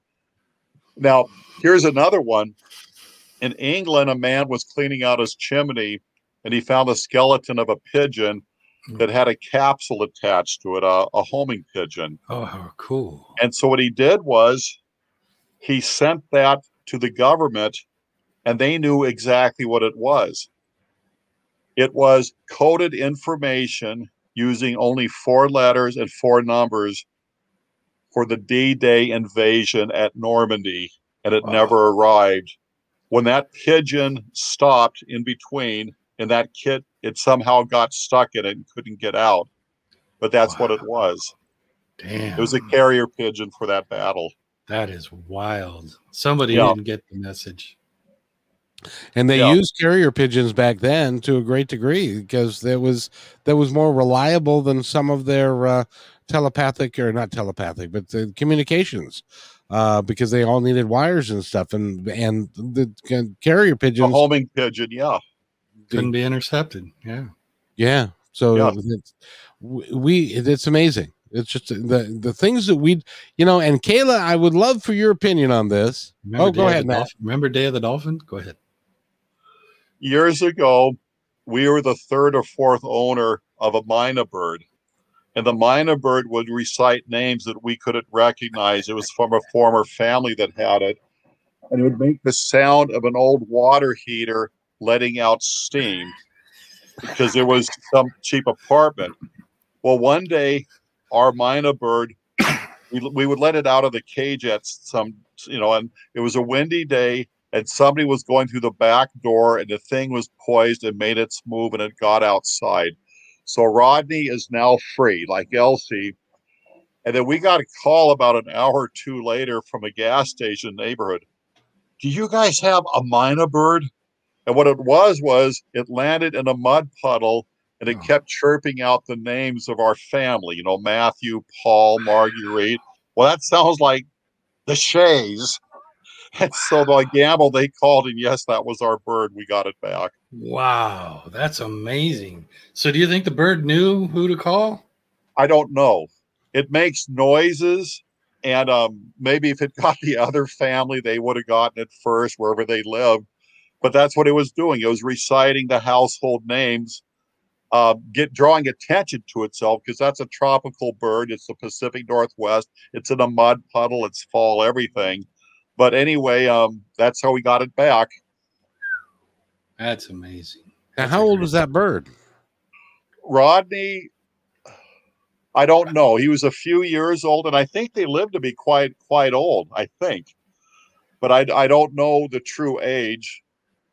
Now, here's another one. In England, a man was cleaning out his chimney, and he found the skeleton of a pigeon hmm. that had a capsule attached to it, a, a homing pigeon. Oh, how cool. And so what he did was he sent that to the government and they knew exactly what it was. It was coded information using only four letters and four numbers for the D Day invasion at Normandy, and it Wow. never arrived. When that pigeon stopped in between, and that kit, it somehow got stuck in it and couldn't get out. But that's what it was. Damn. It was a carrier pigeon for that battle. that is wild. Somebody Yeah. didn't get the message. and they Yeah. used carrier pigeons back then to a great degree because that was that was more reliable than some of their uh, telepathic or not telepathic, but the communications. Uh, because they all needed wires and stuff, and and the ca- carrier A pigeons, homing pigeon, yeah. Couldn't be intercepted. Yeah. yeah. So Yeah. it's, we, it's amazing. It's just the the things that we, you know. And Kayla, I would love for your opinion on this. Remember Oh, go Day of ahead, Matt. Dolphin? Remember Day of the Dolphin? Go ahead. Years ago, we were the third or fourth owner of a mina bird. And the mina bird would recite names that we couldn't recognize. It was from a former family that had it. And it would make the sound of an old water heater letting out steam because it was some cheap apartment. Well, one day, our mina bird, we, we would let it out of the cage at some, you know, and it was a windy day and somebody was going through the back door and the thing was poised and made its move and it got outside. So Rodney is now free, like Elsie. And then we got a call about an hour or two later from a gas station neighborhood. Do you guys have a mina bird? And what it was was it landed in a mud puddle and it Oh. kept chirping out the names of our family, you know, Matthew, Paul, Marguerite. Well, that sounds like the Shays. And so by gamble, they called, and yes, that was our bird. We got it back. Wow, that's amazing. So, do you think the bird knew who to call? I don't know. It makes noises, and um, maybe if it got the other family, they would have gotten it first wherever they lived. But that's what it was doing. It was reciting the household names, uh, get drawing attention to itself because that's a tropical bird. It's the Pacific Northwest. It's in a mud puddle. It's fall, everything. But anyway, um, that's how we got it back. That's amazing. Now, how old was that bird? Rodney, I don't know. He was a few years old, and I think they lived to be quite quite old. I think, but I I don't know the true age.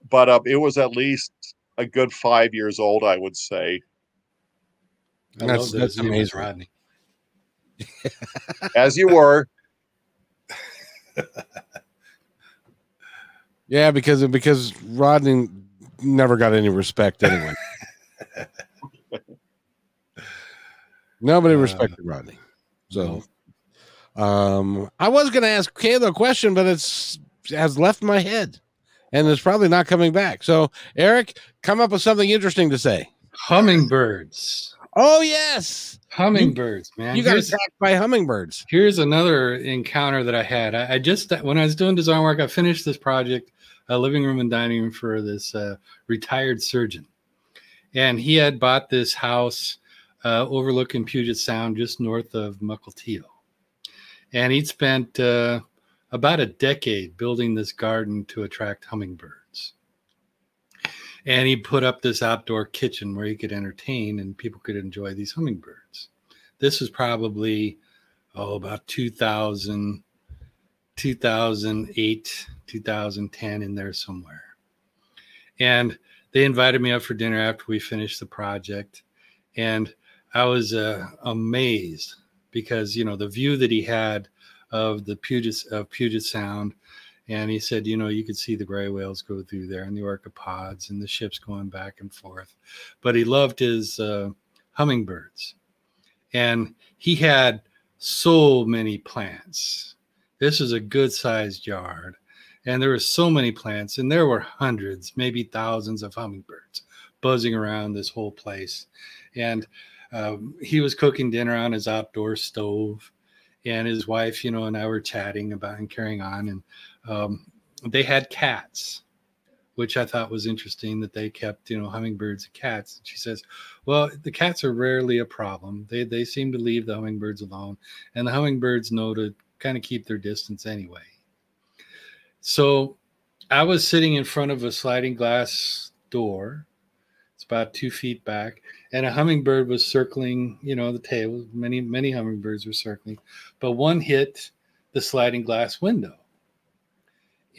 But uh, it was at least a good five years old, I would say. I That's- that's his name is amazing. Rodney. As you were, Yeah, because because Rodney never got any respect anyway. Nobody Uh, respected Rodney. So, um, I was going to ask Kayla a question, but it's has left my head. and it's probably not coming back. So, Eric, come up with something interesting to say. Hummingbirds. Oh yes, hummingbirds, man. You got here's, attacked by hummingbirds. Here's another encounter that I had. I, I, just when I was doing design work, I finished this project, a living room and dining room for this uh, retired surgeon, and he had bought this house uh, overlooking Puget Sound, just north of Mukilteo, and he'd spent uh, about a decade building this garden to attract hummingbirds. And he put up this outdoor kitchen where he could entertain and people could enjoy these hummingbirds. This was probably, oh, about 2000, 2008, 2010 in there somewhere. And they invited me up for dinner after we finished the project. And I was uh, amazed because, you know, the view that he had of the Puget of Puget Sound, and he said, you know, you could see the gray whales go through there, and the orcapods, and the ships going back and forth. But he loved his uh, hummingbirds, and he had so many plants. This is a good sized yard, and there were so many plants, and there were hundreds, maybe thousands of hummingbirds buzzing around this whole place, and um, he was cooking dinner on his outdoor stove. And his wife, you know, and I were chatting about and carrying on, and um, they had cats, which I thought was interesting that they kept, you know, hummingbirds and cats. And she says, "Well, the cats are rarely a problem. They they seem to leave the hummingbirds alone, and the hummingbirds know to kind of keep their distance anyway." So, I was sitting in front of a sliding glass door. It's about two feet back, and a hummingbird was circling, you know, the table. Many, many hummingbirds were circling, but one hit the sliding glass window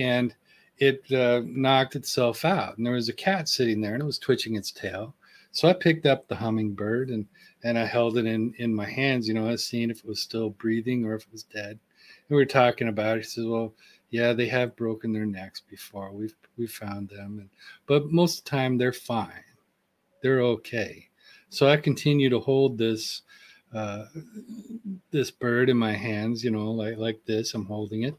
and it uh, knocked itself out. And there was a cat sitting there and it was twitching its tail. So I picked up the hummingbird and, and I held it in, in my hands, you know, I was seeing if it was still breathing or if it was dead. And we were talking about it. He says, Well, yeah, they have broken their necks before. We've we found them. And, but most of the time they're fine. They're okay. So I continue to hold this uh, this bird in my hands, you know, like like this. I'm holding it,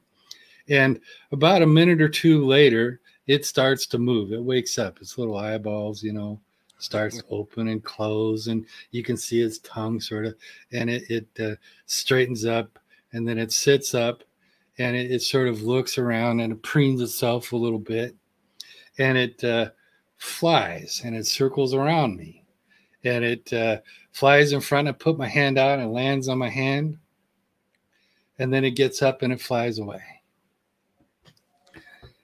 and about a minute or two later, it starts to move. It wakes up. Its little eyeballs, you know, starts open and close, and you can see its tongue sort of, and it it uh, straightens up, and then it sits up, and it, it, sort of looks around and it preens itself a little bit, and it uh, flies and it circles around me and it uh, flies in front. I put my hand out and lands on my hand, and then it gets up and it flies away.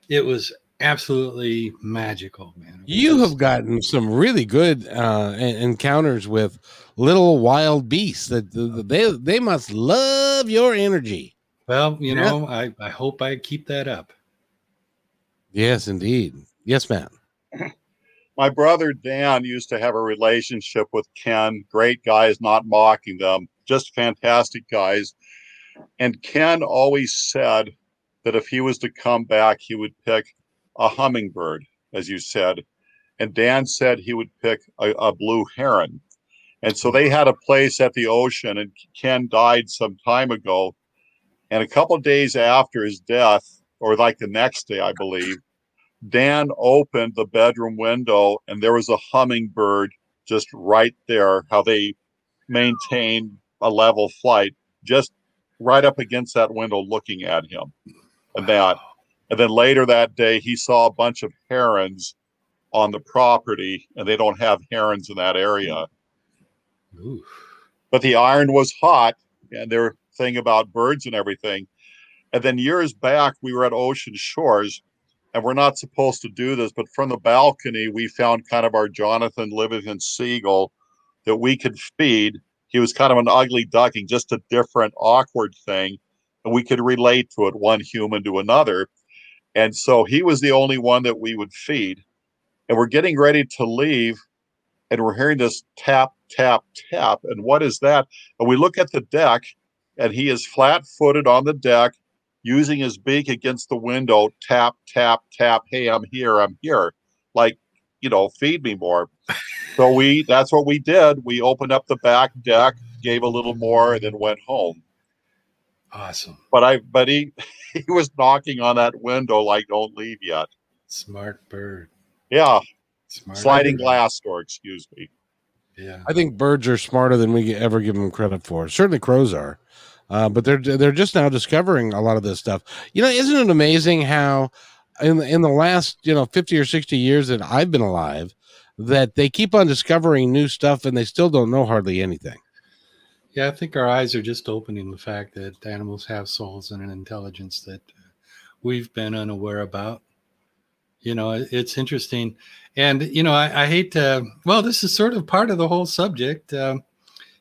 It was absolutely magical, man. You have gotten some really good uh, encounters with little wild beasts that they they must love your energy. Well, you yeah. know, I, I hope I keep that up. Yes, indeed. Yes, ma'am. my brother Dan used to have a relationship with Ken. Great guys, not mocking them, just fantastic guys. And Ken always said that if he was to come back, he would pick a hummingbird, as you said. And Dan said he would pick a, a blue heron. And so they had a place at the ocean, and Ken died some time ago. And a couple days after his death, or like the next day, I believe, Dan opened the bedroom window and there was a hummingbird just right there, how they maintain a level flight, just right up against that window looking at him. And that and then later that day he saw a bunch of herons on the property, and they don't have herons in that area. Ooh. But the iron was hot, and their thing about birds and everything. And then years back, we were at Ocean Shores, and we're not supposed to do this, but from the balcony, we found kind of our Jonathan Livingston seagull that we could feed. He was kind of an ugly ducking, just a different, awkward thing. And we could relate to it, one human to another. And so he was the only one that we would feed. And we're getting ready to leave, and we're hearing this tap, tap, tap. And what is that? And we look at the deck, and he is flat footed on the deck using his beak against the window, tap, tap, tap. Hey, I'm here. I'm here. Like, you know, feed me more. So we, that's what we did. We opened up the back deck, gave a little more, and then went home. Awesome. But I, but he, he was knocking on that window like, don't leave yet. Smart bird. Yeah, Smart sliding bird. glass door. Excuse me. Yeah. I think birds are smarter than we ever give them credit for. Certainly, crows are, uh, but they're they're just now discovering a lot of this stuff. You know, isn't it amazing how in in the last you know fifty or sixty years that I've been alive, that they keep on discovering new stuff and they still don't know hardly anything. Yeah, I think our eyes are just opening the fact that animals have souls and an intelligence that uh, we've been unaware about. You know, it's interesting. And, you know, I, I hate to, well, this is sort of part of the whole subject. Um,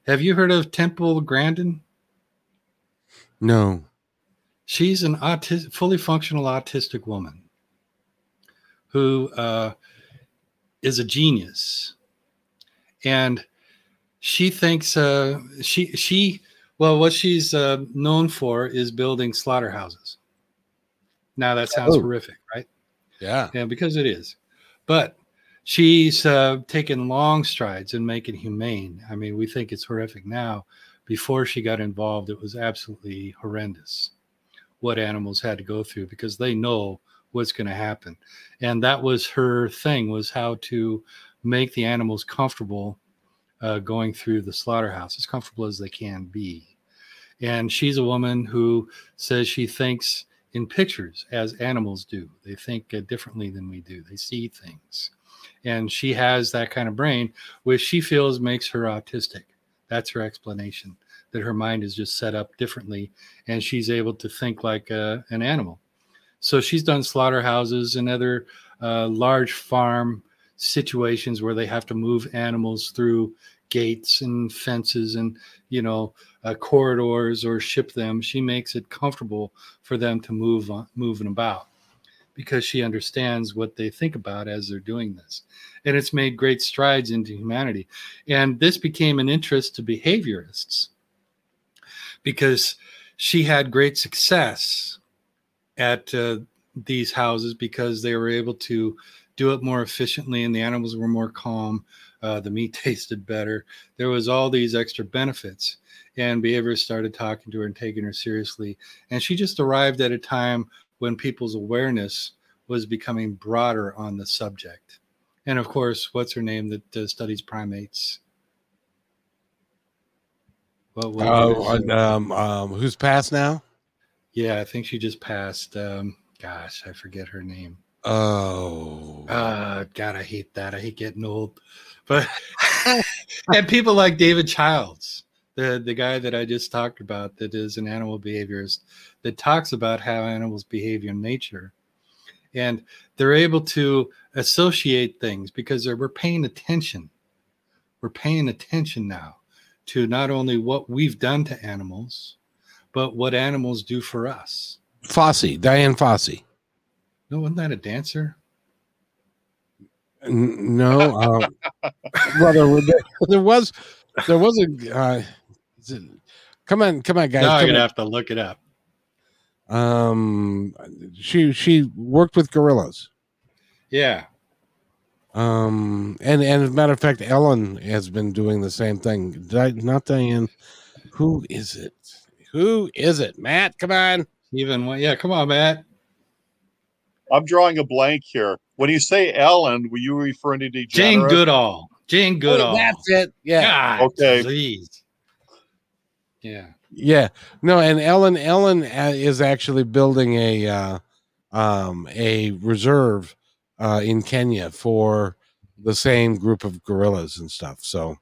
have you heard of Temple Grandin? No, She's an autis- fully functional autistic woman who uh, is a genius, and she thinks uh, she she well what she's uh, known for is building slaughterhouses. Now that sounds Oh. horrific, right? yeah, Yeah, because it is. But she's uh, taken long strides in making humane. I mean, we think it's horrific now. Before she got involved, it was absolutely horrendous what animals had to go through because they know what's going to happen. And that was her thing was how to make the animals comfortable uh, going through the slaughterhouse, as comfortable as they can be. And she's a woman who says she thinks in pictures as animals do. They think uh, differently than we do. They see things. And she has that kind of brain, which she feels makes her autistic. That's her explanation that her mind is just set up differently and she's able to think like uh, an animal. So she's done slaughterhouses and other uh, large farm situations where they have to move animals through gates and fences and you know uh, corridors or ship them. She makes it comfortable for them to move on, moving about because she understands what they think about as they're doing this. And it's made great strides into humanity. And this became an interest to behaviorists because she had great success at uh, these houses because they were able to do it more efficiently and the animals were more calm. Uh, the meat tasted better. There was all these extra benefits and behaviorists started talking to her and taking her seriously. And she just arrived at a time when people's awareness was becoming broader on the subject. And of course, what's her name that uh, studies primates? What, what- what oh, um, um, who's passed now? yeah, I think she just passed. Um, gosh, I forget her name. Oh, Uh, God, I hate that. I hate getting old. But and people like David Childs, the the guy that I just talked about, that is an animal behaviorist, that talks about how animals behave in nature, and they're able to associate things because they're, we're paying attention. We're paying attention now to not only what we've done to animals, but what animals do for us. Fossey, Dian Fossey. No, wasn't that a dancer? N- No, um, well, there, were- there was, there was a. Uh, it- come on, come on, guys. now I'm gonna on. have to look it up. Um, she she worked with gorillas. Yeah. Um, and and as a matter of fact, Ellen has been doing the same thing. Di- not Diane. Who is it? Who is it? Matt, come on. Even one, yeah, come on, Matt. I'm drawing a blank here. When you say Ellen, were you referring to DeGeneres? Jane Goodall. Jane Goodall. Oh, that's it. Yeah, God, Okay. Please. Yeah. yeah. No, and Ellen Ellen uh, is actually building a uh, um a reserve uh in Kenya for the same group of gorillas and stuff. So,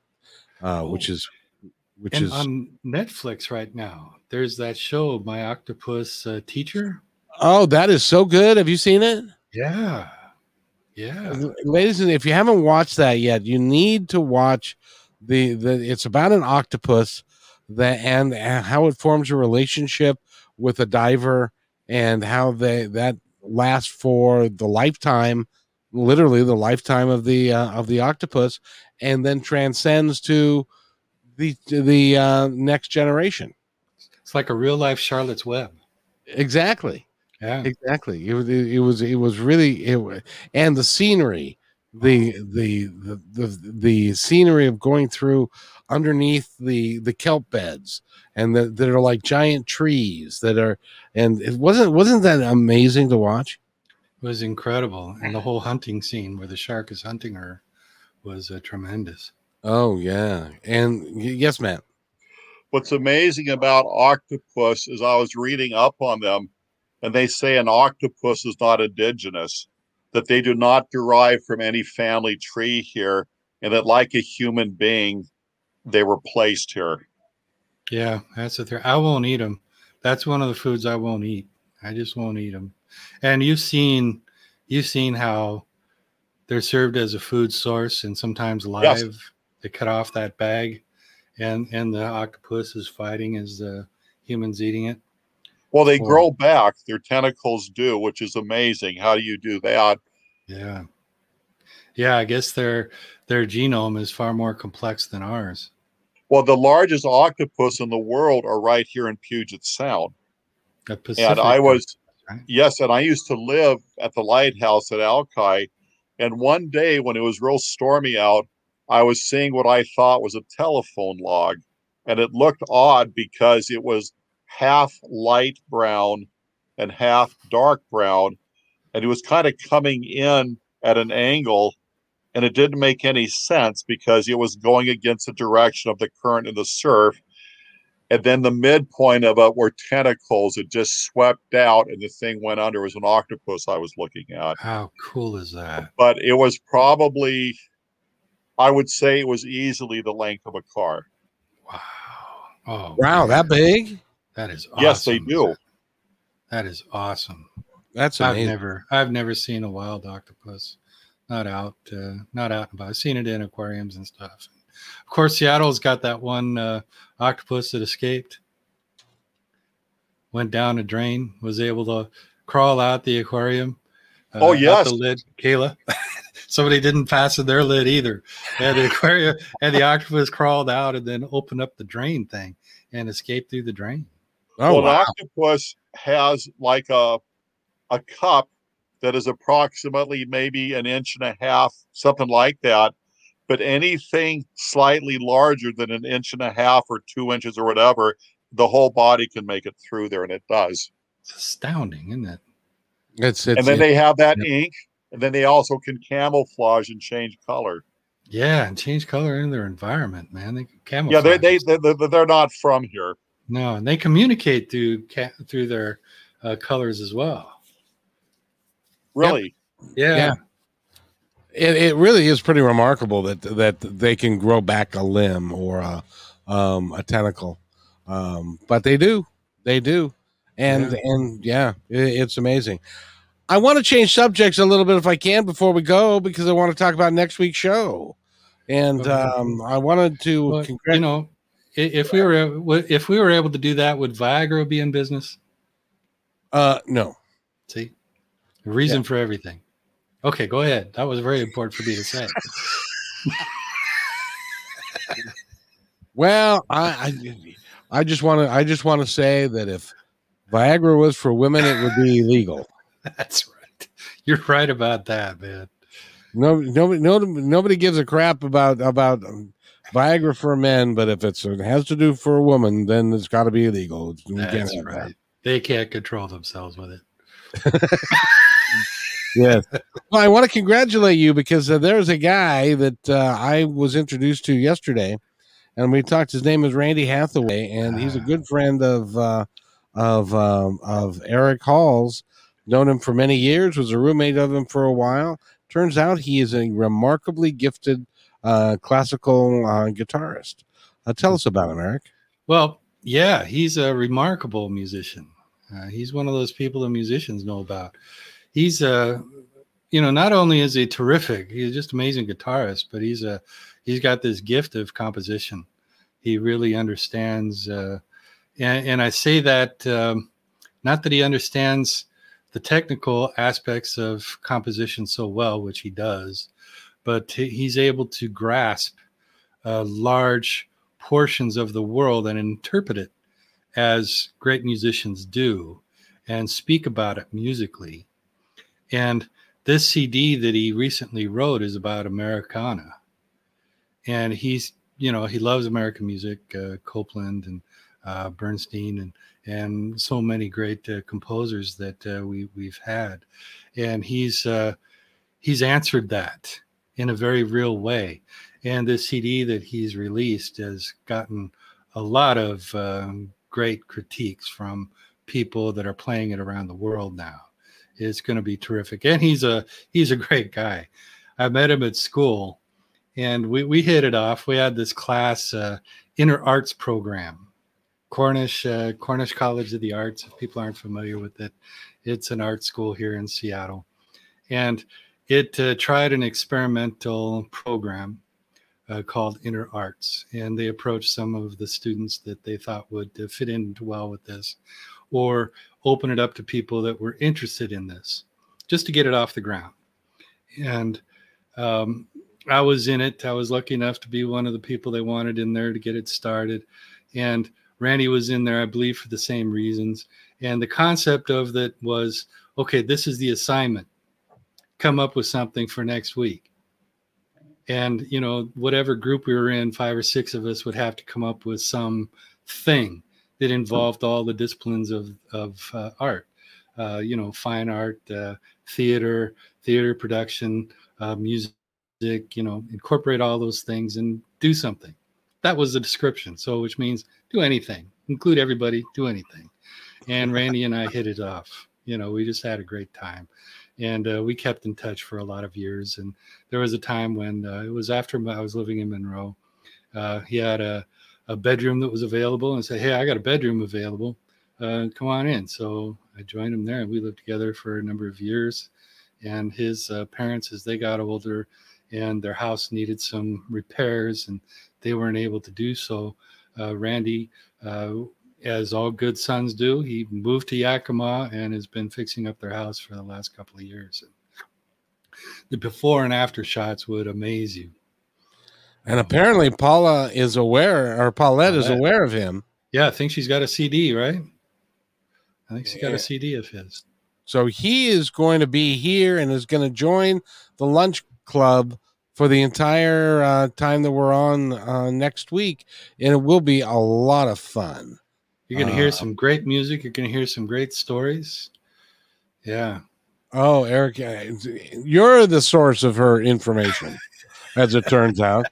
uh, which Oh. is which and is on Netflix right now, there's that show, My Octopus uh, Teacher. Oh, that is so good. Have you seen it? Yeah. Yeah. ladies and if you haven't watched that yet you need to watch the the it's about an octopus that and, and how it forms a relationship with a diver and how they that lasts for the lifetime literally the lifetime of the uh, of the octopus and then transcends to the to the uh, next generation It's like a real life Charlotte's Web. exactly Yeah. exactly it was it was it was really it wa- and the scenery the the the the, the scenery of going through underneath the the kelp beds and that that are like giant trees that are and it wasn't wasn't that amazing to watch was incredible, and the whole hunting scene where the shark is hunting her was uh, tremendous. Oh yeah, and yes, Matt. What's amazing about octopus is I was reading up on them, and they say an octopus is not indigenous, that they do not derive from any family tree here, and that like a human being, they were placed here. Yeah, that's the thing. I won't eat them. That's one of the foods I won't eat. I just won't eat them. And you've seen, you've seen how they're served as a food source, and sometimes live. Yes. They cut off that bag, and and the octopus is fighting as the humans eating it. Well, they Or- grow back, their tentacles do, which is amazing. How do you do that? Yeah, yeah. I guess their their genome is far more complex than ours. Well, the largest octopus in the world are right here in Puget Sound. And I was, right? yes, and I used to live at the lighthouse at Alki. And one day when it was real stormy out, I was seeing what I thought was a telephone log. And it looked odd because it was half light brown and half dark brown. And it was kind of coming in at an angle. And it didn't make any sense because it was going against the direction of the current in the surf. And then the midpoint of it were tentacles. It just swept out and the thing went under. It was an octopus I was looking at. How cool is that? But it was probably, I would say it was easily the length of a car. Wow. Oh, Wow, man, that big? That is awesome. Yes, they do. That is awesome. That's I've never I've never seen a wild octopus. Not out uh, not out and about. I've seen it in aquariums and stuff. Of course, Seattle's got that one uh, octopus that escaped. Went down a drain, was able to crawl out the aquarium. uh, Oh, out yes. the lid, Kayla. Somebody didn't fasten their lid either. And the aquarium and the octopus crawled out and then opened up the drain thing and escaped through the drain. Oh well, wow. an octopus has like a a cup that is approximately maybe an inch and a half, something like that. But anything slightly larger than an inch and a half or two inches or whatever, the whole body can make it through there, and it does. It's astounding, isn't it? It's it's and then they have that Yep. ink, and then they also can camouflage and change color. Yeah, and change color in their environment, man. They camouflage. Yeah, they they they they- they're not from here. No, and they communicate through through their uh, colors as well. Really, Yeah. Yeah. it, it really is pretty remarkable that that they can grow back a limb or a um, a tentacle, um, but they do, they do, and Yeah. and yeah, it, it's amazing. I want to change subjects a little bit if I can before we go because I want to talk about next week's show, and um, I wanted to But, congrat- you know, i- if we were if we were able to do that, would Viagra be in business? uh, no, See, a reason for everything. Okay, go ahead. That was very important for me to say. Well, I, I, I just want to, I just want to say that if Viagra was for women, it would be illegal. That's right. You're right about that, man. No, nobody, no, nobody gives a crap about about um, Viagra for men, but if it's it has to do for a woman, then it's got to be illegal. We That's right. They can't control themselves with it. Yes. well, I want to congratulate you because uh, there's a guy that uh, I was introduced to yesterday, and we talked. His name is Randy Hathaway, and he's a good friend of uh, of um, of Eric Hall's. Known him for many years. Was a roommate of him for a while. Turns out he is a remarkably gifted uh, classical uh, guitarist. Uh, tell us about him, Eric. Well, yeah, he's a remarkable musician. Uh, he's one of those people that musicians know about. He's a, you know, not only is he terrific, he's just amazing guitarist, but he's a, he's got this gift of composition. He really understands, uh, and, and I say that um, not that he understands the technical aspects of composition so well, which he does, but he's able to grasp uh, large portions of the world and interpret it as great musicians do and speak about it musically. And this CD that he recently wrote is about Americana. And he's, you know, he loves American music, uh, Copland and uh, Bernstein, and and so many great uh, composers that uh, we we've had, and he's uh, he's answered that in a very real way. And the CD that he's released has gotten a lot of um, great critiques from people that are playing it around the world now. It's going to be terrific, and he's a he's a great guy. I met him at school, and we we hit it off. We had this class uh, inner arts program, Cornish uh, Cornish College of the Arts. If people aren't familiar with it, it's an art school here in Seattle, and it uh, tried an experimental program uh, called Inner Arts, and they approached some of the students that they thought would uh, fit in well with this, or open it up to people that were interested in this, just to get it off the ground. And um, I was in it. I was lucky enough to be one of the people they wanted in there to get it started, and Randy was in there, I believe, for the same reasons. And the concept of that was, okay, this is the assignment. Come up with something for next week. And you know whatever group we were in five or six of us would have to come up with some thing that involved all the disciplines of of uh, art. Uh, you know fine art uh, theater theater production uh, music you know incorporate all those things and do something. That was the description. So which means do anything include everybody do anything. And randy and i hit it off. You know we just had a great time and uh, we kept in touch for a lot of years. And there was a time when uh, it was after I was living in Monroe. Uh, he had a, a bedroom that was available and said, "Hey, I got a bedroom available. Uh, come on in." So I joined him there, and we lived together for a number of years. And his uh, parents, as they got older, and their house needed some repairs, and they weren't able to do so. Uh, Randy as all good sons do, he moved to Yakima and has been fixing up their house for the last couple of years. The before and after shots would amaze you. And apparently, Paula is aware, or Paulette, Paulette. is aware of him. Yeah, I think she's got a CD, right? I think she's got a CD of his. So he is going to be here and is going to join the lunch club for the entire uh, time that we're on uh, next week, and it will be a lot of fun. You're going to hear uh, some great music. You're going to hear some great stories. Yeah. Oh, Eric, uh, you're the source of her information, as it turns out.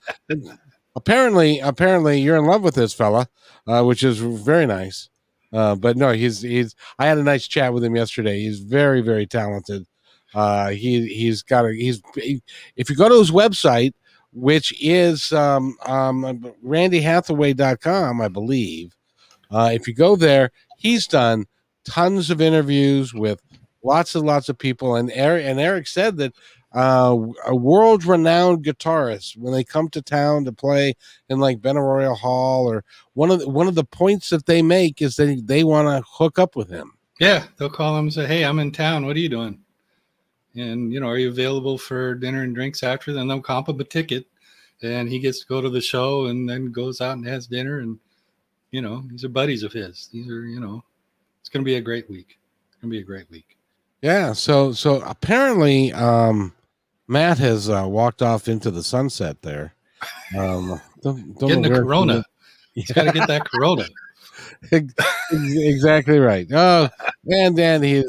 apparently, apparently, you're in love with this fella, uh, which is very nice. Uh, but no, he's he's. I had a nice chat with him yesterday. He's very very talented. Uh, he he's got a he's. He, if you go to his website, which is um, um, randyhathaway.com, I believe. Uh, if you go there, he's done tons of interviews with lots and lots of people. And Eric, and Eric said that uh, a world renowned guitarist, when they come to town to play in like Benaroya Hall, or one of the, one of the points that they make is that they want to hook up with him. Yeah, they'll call him and say, "Hey, I'm in town. What are you doing?" And you know, are you available for dinner and drinks after? Then they'll comp him a ticket, and he gets to go to the show, and then goes out and has dinner and you know, these are buddies of his. These are, you know, it's going to be a great week. It's going to be a great week. Yeah. So, so apparently, um, Matt has uh, walked off into the sunset there. Um, don't, don't Getting the corona. He's got to get that corona. exactly right. Oh, and then he's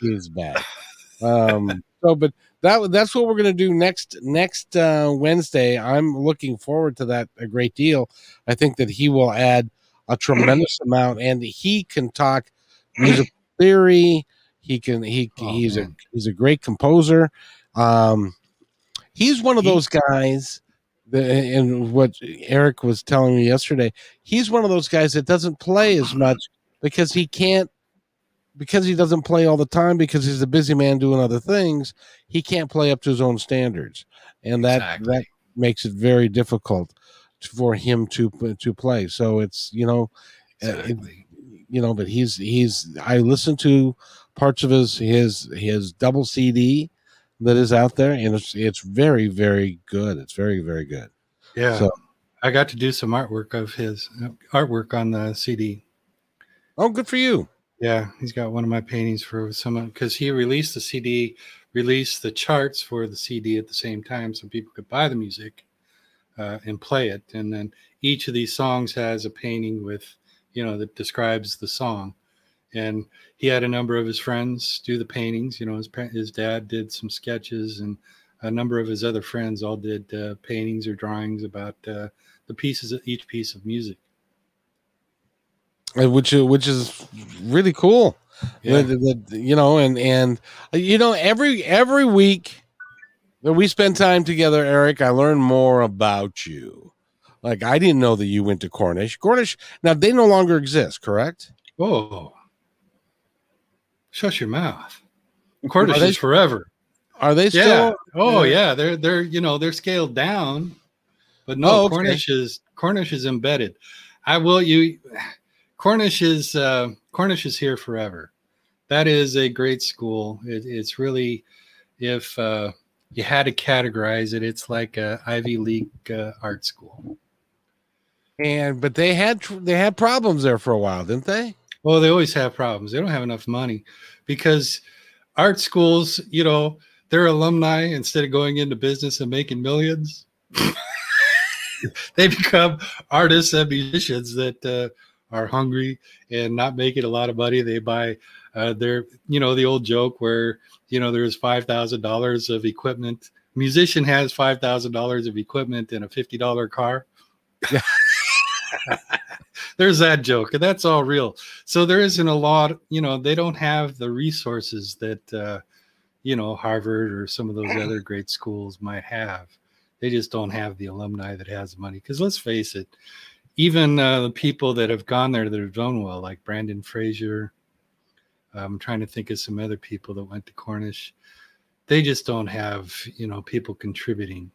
he's back. Um, so, but that that's what we're gonna do next next uh, Wednesday. I'm looking forward to that a great deal. I think that he will add a tremendous amount, and he can talk music theory. He can he oh, he's man. a he's a great composer. Um, he's one of those guys. That, and what Eric was telling me yesterday, he's one of those guys that doesn't play as much because he can't because he doesn't play all the time because he's a busy man doing other things he can't play up to his own standards and that exactly. that makes it very difficult for him to to play. So it's you know, eh, exactly. it, you know, but he's he's. I listened to parts of his his his double CD that is out there, and it's it's very very good. It's very very good. Yeah. So I got to do some artwork of his uh, artwork on the CD. Oh, good for you. Yeah, he's got one of my paintings for some because he released the CD, released the charts for the CD at the same time, so people could buy the music uh, and play it. And then each of these songs has a painting with, you know, that describes the song. And he had a number of his friends do the paintings. You know, his his dad did some sketches, and a number of his other friends all did uh, paintings or drawings about uh, the pieces of each piece of music. Uh, which which is really cool. Yeah. You know, and and uh, you know every every week we spend time together, Eric, I learn more about you. Like I didn't know that you went to Cornish. Cornish now they no longer exist, correct? Oh, shut your mouth. Cornish they- is forever. Are they still? yeah. Oh yeah. yeah. They're they're you know they're scaled down, but no Oh, okay. Cornish is Cornish is embedded. I will you. Cornish is uh, Cornish is here forever. That is a great school. It, it's really if uh, you had to categorize it, it's like a Ivy League uh, art school. And but they had they had problems there for a while, didn't they? Well, they always have problems. They don't have enough money because art schools, you know, their alumni, instead of going into business and making millions, they become artists and musicians that uh, are hungry and not making a lot of money. They buy uh, their, you know, the old joke where, you know, there's $5,000 of equipment. Musician has $5,000 of equipment in a $50 car. there's that joke and that's all real so there isn't a lot you know they don't have the resources that uh, you know harvard or some of those other great schools might have they just don't have the alumni that has money because let's face it even uh, the people that have gone there that have done well like brendan fraser i'm trying to think of some other people that went to cornish they just don't have you know people contributing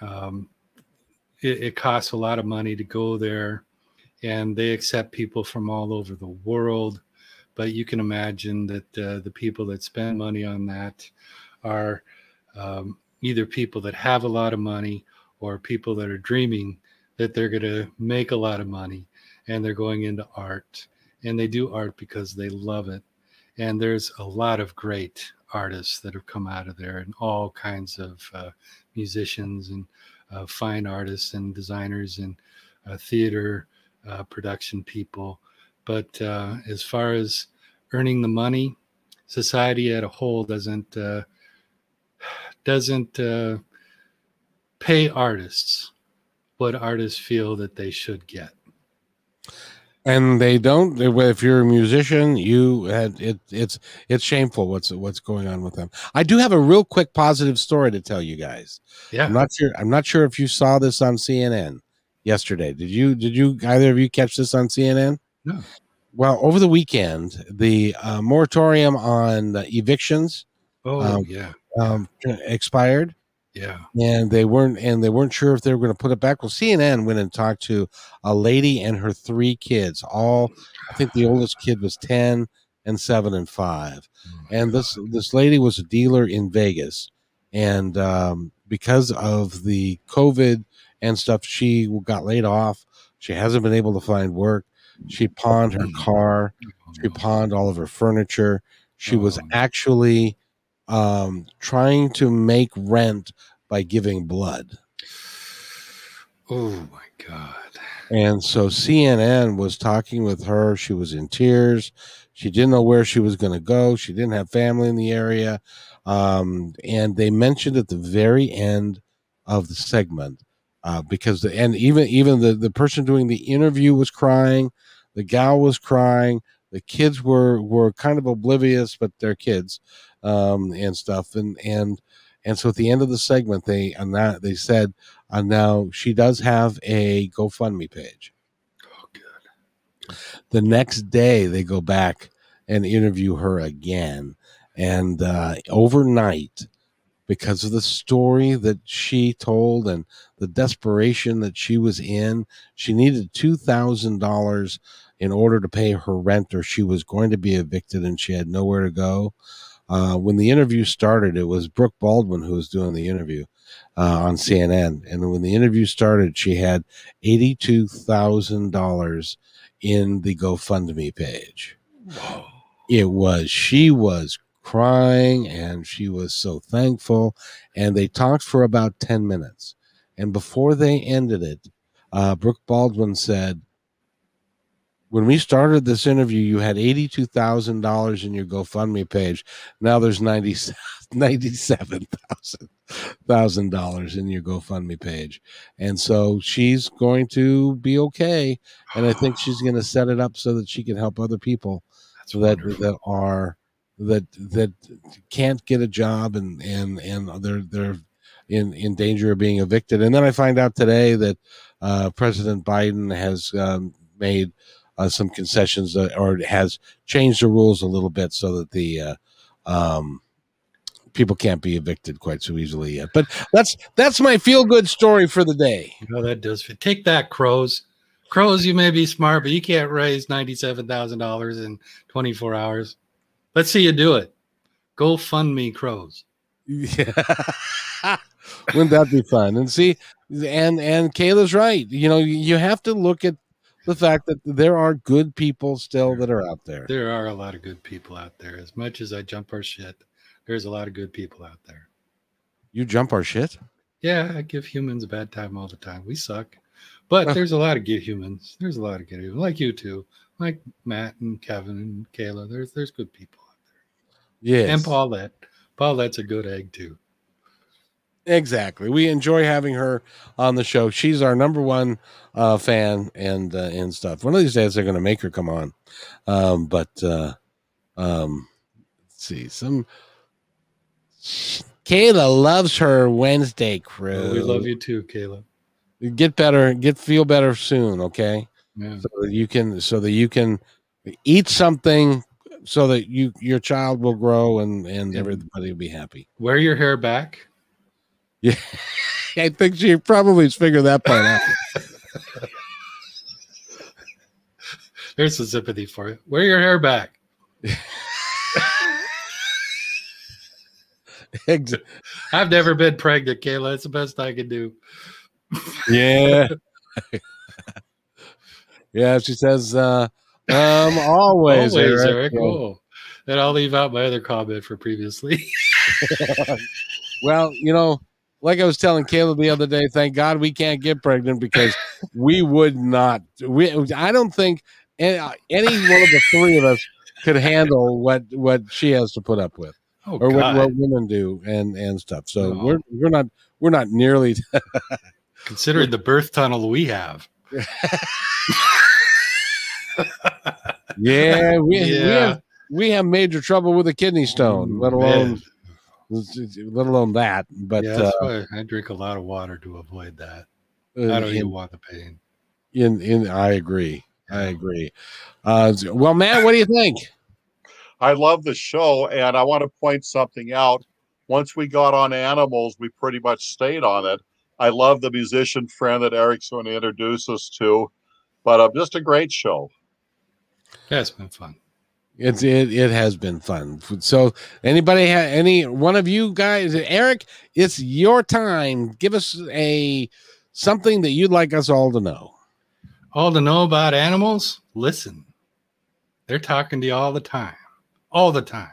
um, it, it costs a lot of money to go there and they accept people from all over the world. But you can imagine that uh, the people that spend money on that are um, either people that have a lot of money or people that are dreaming that they're going to make a lot of money and they're going into art and they do art because they love it. And there's a lot of great artists that have come out of there and all kinds of uh, musicians and uh, fine artists and designers and uh, theater uh, production people. But uh, as far as earning the money, society at a whole doesn't uh, doesn't pay artists what artists feel that they should get. And they don't if you're a musician you had it it's it's shameful what's what's going on with them. I do have a real quick positive story to tell you guys. Yeah, i'm not sure i'm not sure if you saw this on cnn yesterday. Did you did you either of you catch this on cnn No. well over the weekend the uh, moratorium on evictions Oh um, yeah, um, expired yeah. and they weren't and they weren't sure if they were going to put it back. Well cnn went and talked to a lady and her three kids all i think the oldest kid was 10 and 7 and 5 and this this lady was a dealer in vegas and um, because of the covid and stuff she got laid off. She hasn't been able to find work. She pawned her car. She pawned all of her furniture. She was Oh. actually um, trying to make rent by giving blood. Oh my god. And so CNN was talking with her. She was in tears. She didn't know where she was going to go. She didn't have family in the area. Um, and they mentioned at the very end of the segment, uh, because the, and even, even the, the person doing the interview was crying. The gal was crying. The kids were, were kind of oblivious, but they're kids, um, and stuff. And, and, and so at the end of the segment, they, and that they said, uh, now she does have a GoFundMe page. Oh good. The next day, they go back and interview her again, and uh, overnight, because of the story that she told and the desperation that she was in, she needed two thousand dollars in order to pay her rent, or she was going to be evicted, and she had nowhere to go. Uh, when the interview started, it was Brooke Baldwin who was doing the interview uh, on CNN. And when the interview started, she had $82,000 in the GoFundMe page. Whoa. It was, she was crying and she was so thankful. And they talked for about 10 minutes. And before they ended it, uh, Brooke Baldwin said, when we started this interview, you had eighty-two thousand dollars in your GoFundMe page. Now there's ninety ninety-seven thousand thousand dollars in your GoFundMe page, and so she's going to be okay. And I think she's going to set it up so that she can help other people That's that wonderful. that are that that can't get a job and and and they're they're in in danger of being evicted. And then I find out today that uh, President Biden has um, made uh, some concessions uh, or has changed the rules a little bit so that the uh, um, people can't be evicted quite so easily yet. But that's that's my feel good story for the day. No, that does fit. Take that, crows. Crows, you may be smart, but you can't raise ninety-seven thousand dollars in twenty-four hours. Let's see you do it. Go fund me, crows. Yeah. Wouldn't that be fun? And see, and and Kayla's right. You know, you have to look at the fact that there are good people still that are out there. There are a lot of good people out there. As much as I jump our shit, there's a lot of good people out there. You jump our shit. Yeah, I give humans a bad time all the time. We suck. But there's a lot of good humans. There's a lot of good humans, like you too, like Matt and Kevin and Kayla. There's there's good people out there. Yes, And Paulette. Paulette's a good egg too. Exactly. We enjoy having her on the show. She's our number one uh, fan and uh, and stuff. One of these days, they're going to make her come on. Um, but uh, um, let's see some. Kayla loves her Wednesday crew. Well, we love you too, Kayla. get better get feel better soon okay Yeah. so that you can so that you can eat something so that you your child will grow and and Yeah. everybody will be happy Wear your hair back. i think she probably figured that part out There's some sympathy for you. Wear your hair back. I've never been pregnant, Kayla. It's the best I can do. yeah yeah she says uh um always, Always, Eric. Eric. Oh. And I'll leave out my other comment for previously. well you know like i was telling caleb the other day thank god we can't get pregnant because we would not. We i don't think any, any one of the three of us could handle what what she has to put up with Oh, or what, what women do and and stuff. So we're we're not we're not nearly Considering the birth tunnel we have. yeah we, we have we have major trouble with a kidney stone mm, let alone let alone that but yeah, uh, why I drink a lot of water to avoid that. I don't in, even want the pain. in in i agree i agree uh well matt what do you think I love the show, and I want to point something out. Once we got on animals, we pretty much stayed on it. I love the musician friend that Eric's going to introduce us to, but uh, just a great show. Yeah, it's been fun. It's it, it has been fun. So anybody ha- any one of you guys, Eric, it's your time. Give us a something that you'd like us all to know. All to know about animals, listen. They're talking to you all the time. All the time.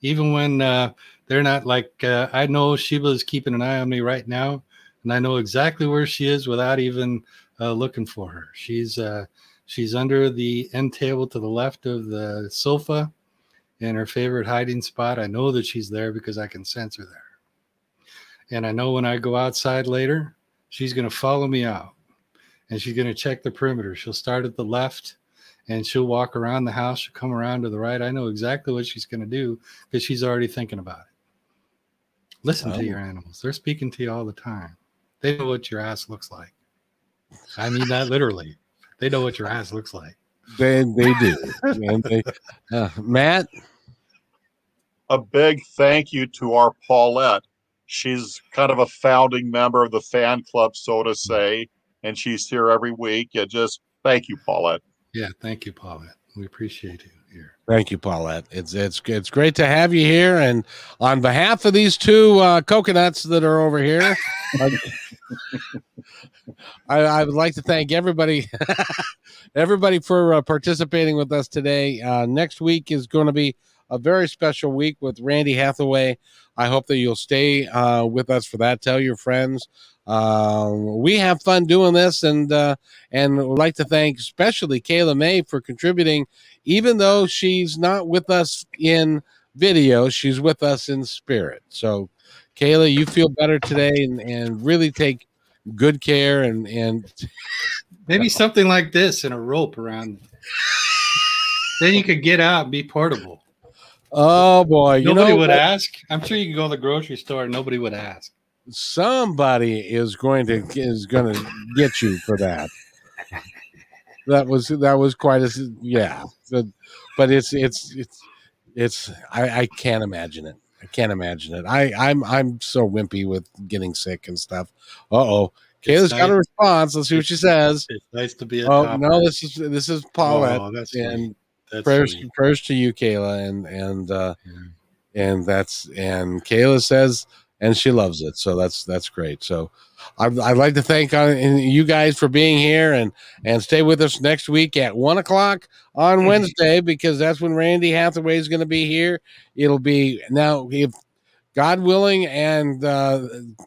Even when uh, they're not like, uh, I know Sheba is keeping an eye on me right now, and I know exactly where she is without even uh, looking for her. She's uh, she's under the end table to the left of the sofa in her favorite hiding spot. I know that she's there because I can sense her there. And I know when I go outside later, she's going to follow me out and she's going to check the perimeter. She'll start at the left and she'll walk around the house. She'll come around to the right. I know exactly what she's going to do because she's already thinking about it. Listen Oh. to your animals. They're speaking to you all the time. They know what your ass looks like. I mean that literally. They know what your ass looks like. They they do. and they, uh, Matt, A big thank you to our Paulette. She's kind of a founding member of the fan club, so to say, and she's here every week. Yeah, just thank you, Paulette. Yeah, thank you, Paulette. We appreciate you here. thank you, Paulette. It's it's it's great to have you here. And on behalf of these two uh, coconuts that are over here, I, I, would like to thank everybody, everybody for uh, participating with us today. Uh, next week is going to be a very special week with Randy Hathaway. I hope that you'll stay uh, with us for that. Tell your friends. Um, we have fun doing this, and uh, and would like to thank especially Kayla May for contributing, even though she's not with us in video, she's with us in spirit. So, Kayla, you feel better today, and, and really take good care, and and maybe something like this and a rope around. then you could get out and be portable. Oh boy! You nobody know would what? ask. I'm sure you could go to the grocery store and nobody would ask. Somebody is going to is going to get you for that. That was that was quite a yeah, The- but it's it's it's it's I, I can't imagine it. I can't imagine it. I I'm I'm so wimpy with getting sick and stuff. Uh oh, Kayla's got a response. Let's see what she says. It's nice to be a Oh no, this is this is Paulette. Oh, that's and. That's prayers prayers to you, Kayla, and and uh, Yeah. and that's and Kayla says and she loves it, so that's that's great. So I'd, I'd like to thank uh, you guys for being here and and stay with us next week at one o'clock on Mhm. Wednesday because that's when Randy Hathaway is going to be here. It'll be now if God willing and uh,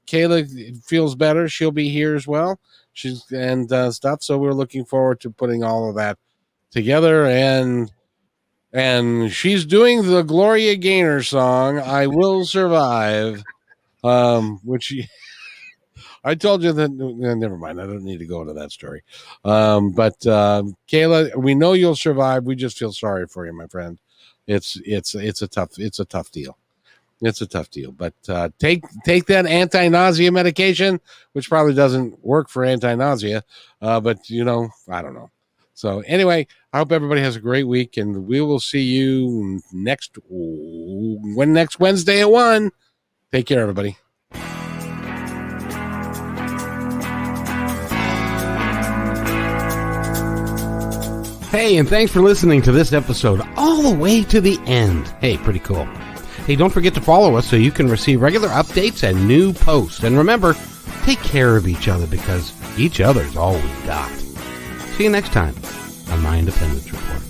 Kayla feels better, she'll be here as well. She's and uh, stuff. So we're looking forward to putting all of that together and and she's doing the Gloria Gaynor song "I Will Survive," um, which I told you that. eh, Never mind, I don't need to go into that story. Um, but um, Kayla, we know you'll survive. We just feel sorry for you, my friend. It's it's it's a tough it's a tough deal. It's a tough deal, but uh, take take that anti-nausea medication, which probably doesn't work for anti-nausea, uh, but you know I don't know. So anyway, I hope everybody has a great week, and we will see you next when next Wednesday at one. Take care, everybody. Hey, and thanks for listening to this episode all the way to the end. Hey, pretty cool. Hey, don't forget to follow us so you can receive regular updates and new posts. And remember, take care of each other because each other's all we got. See you next time on My Independence Report.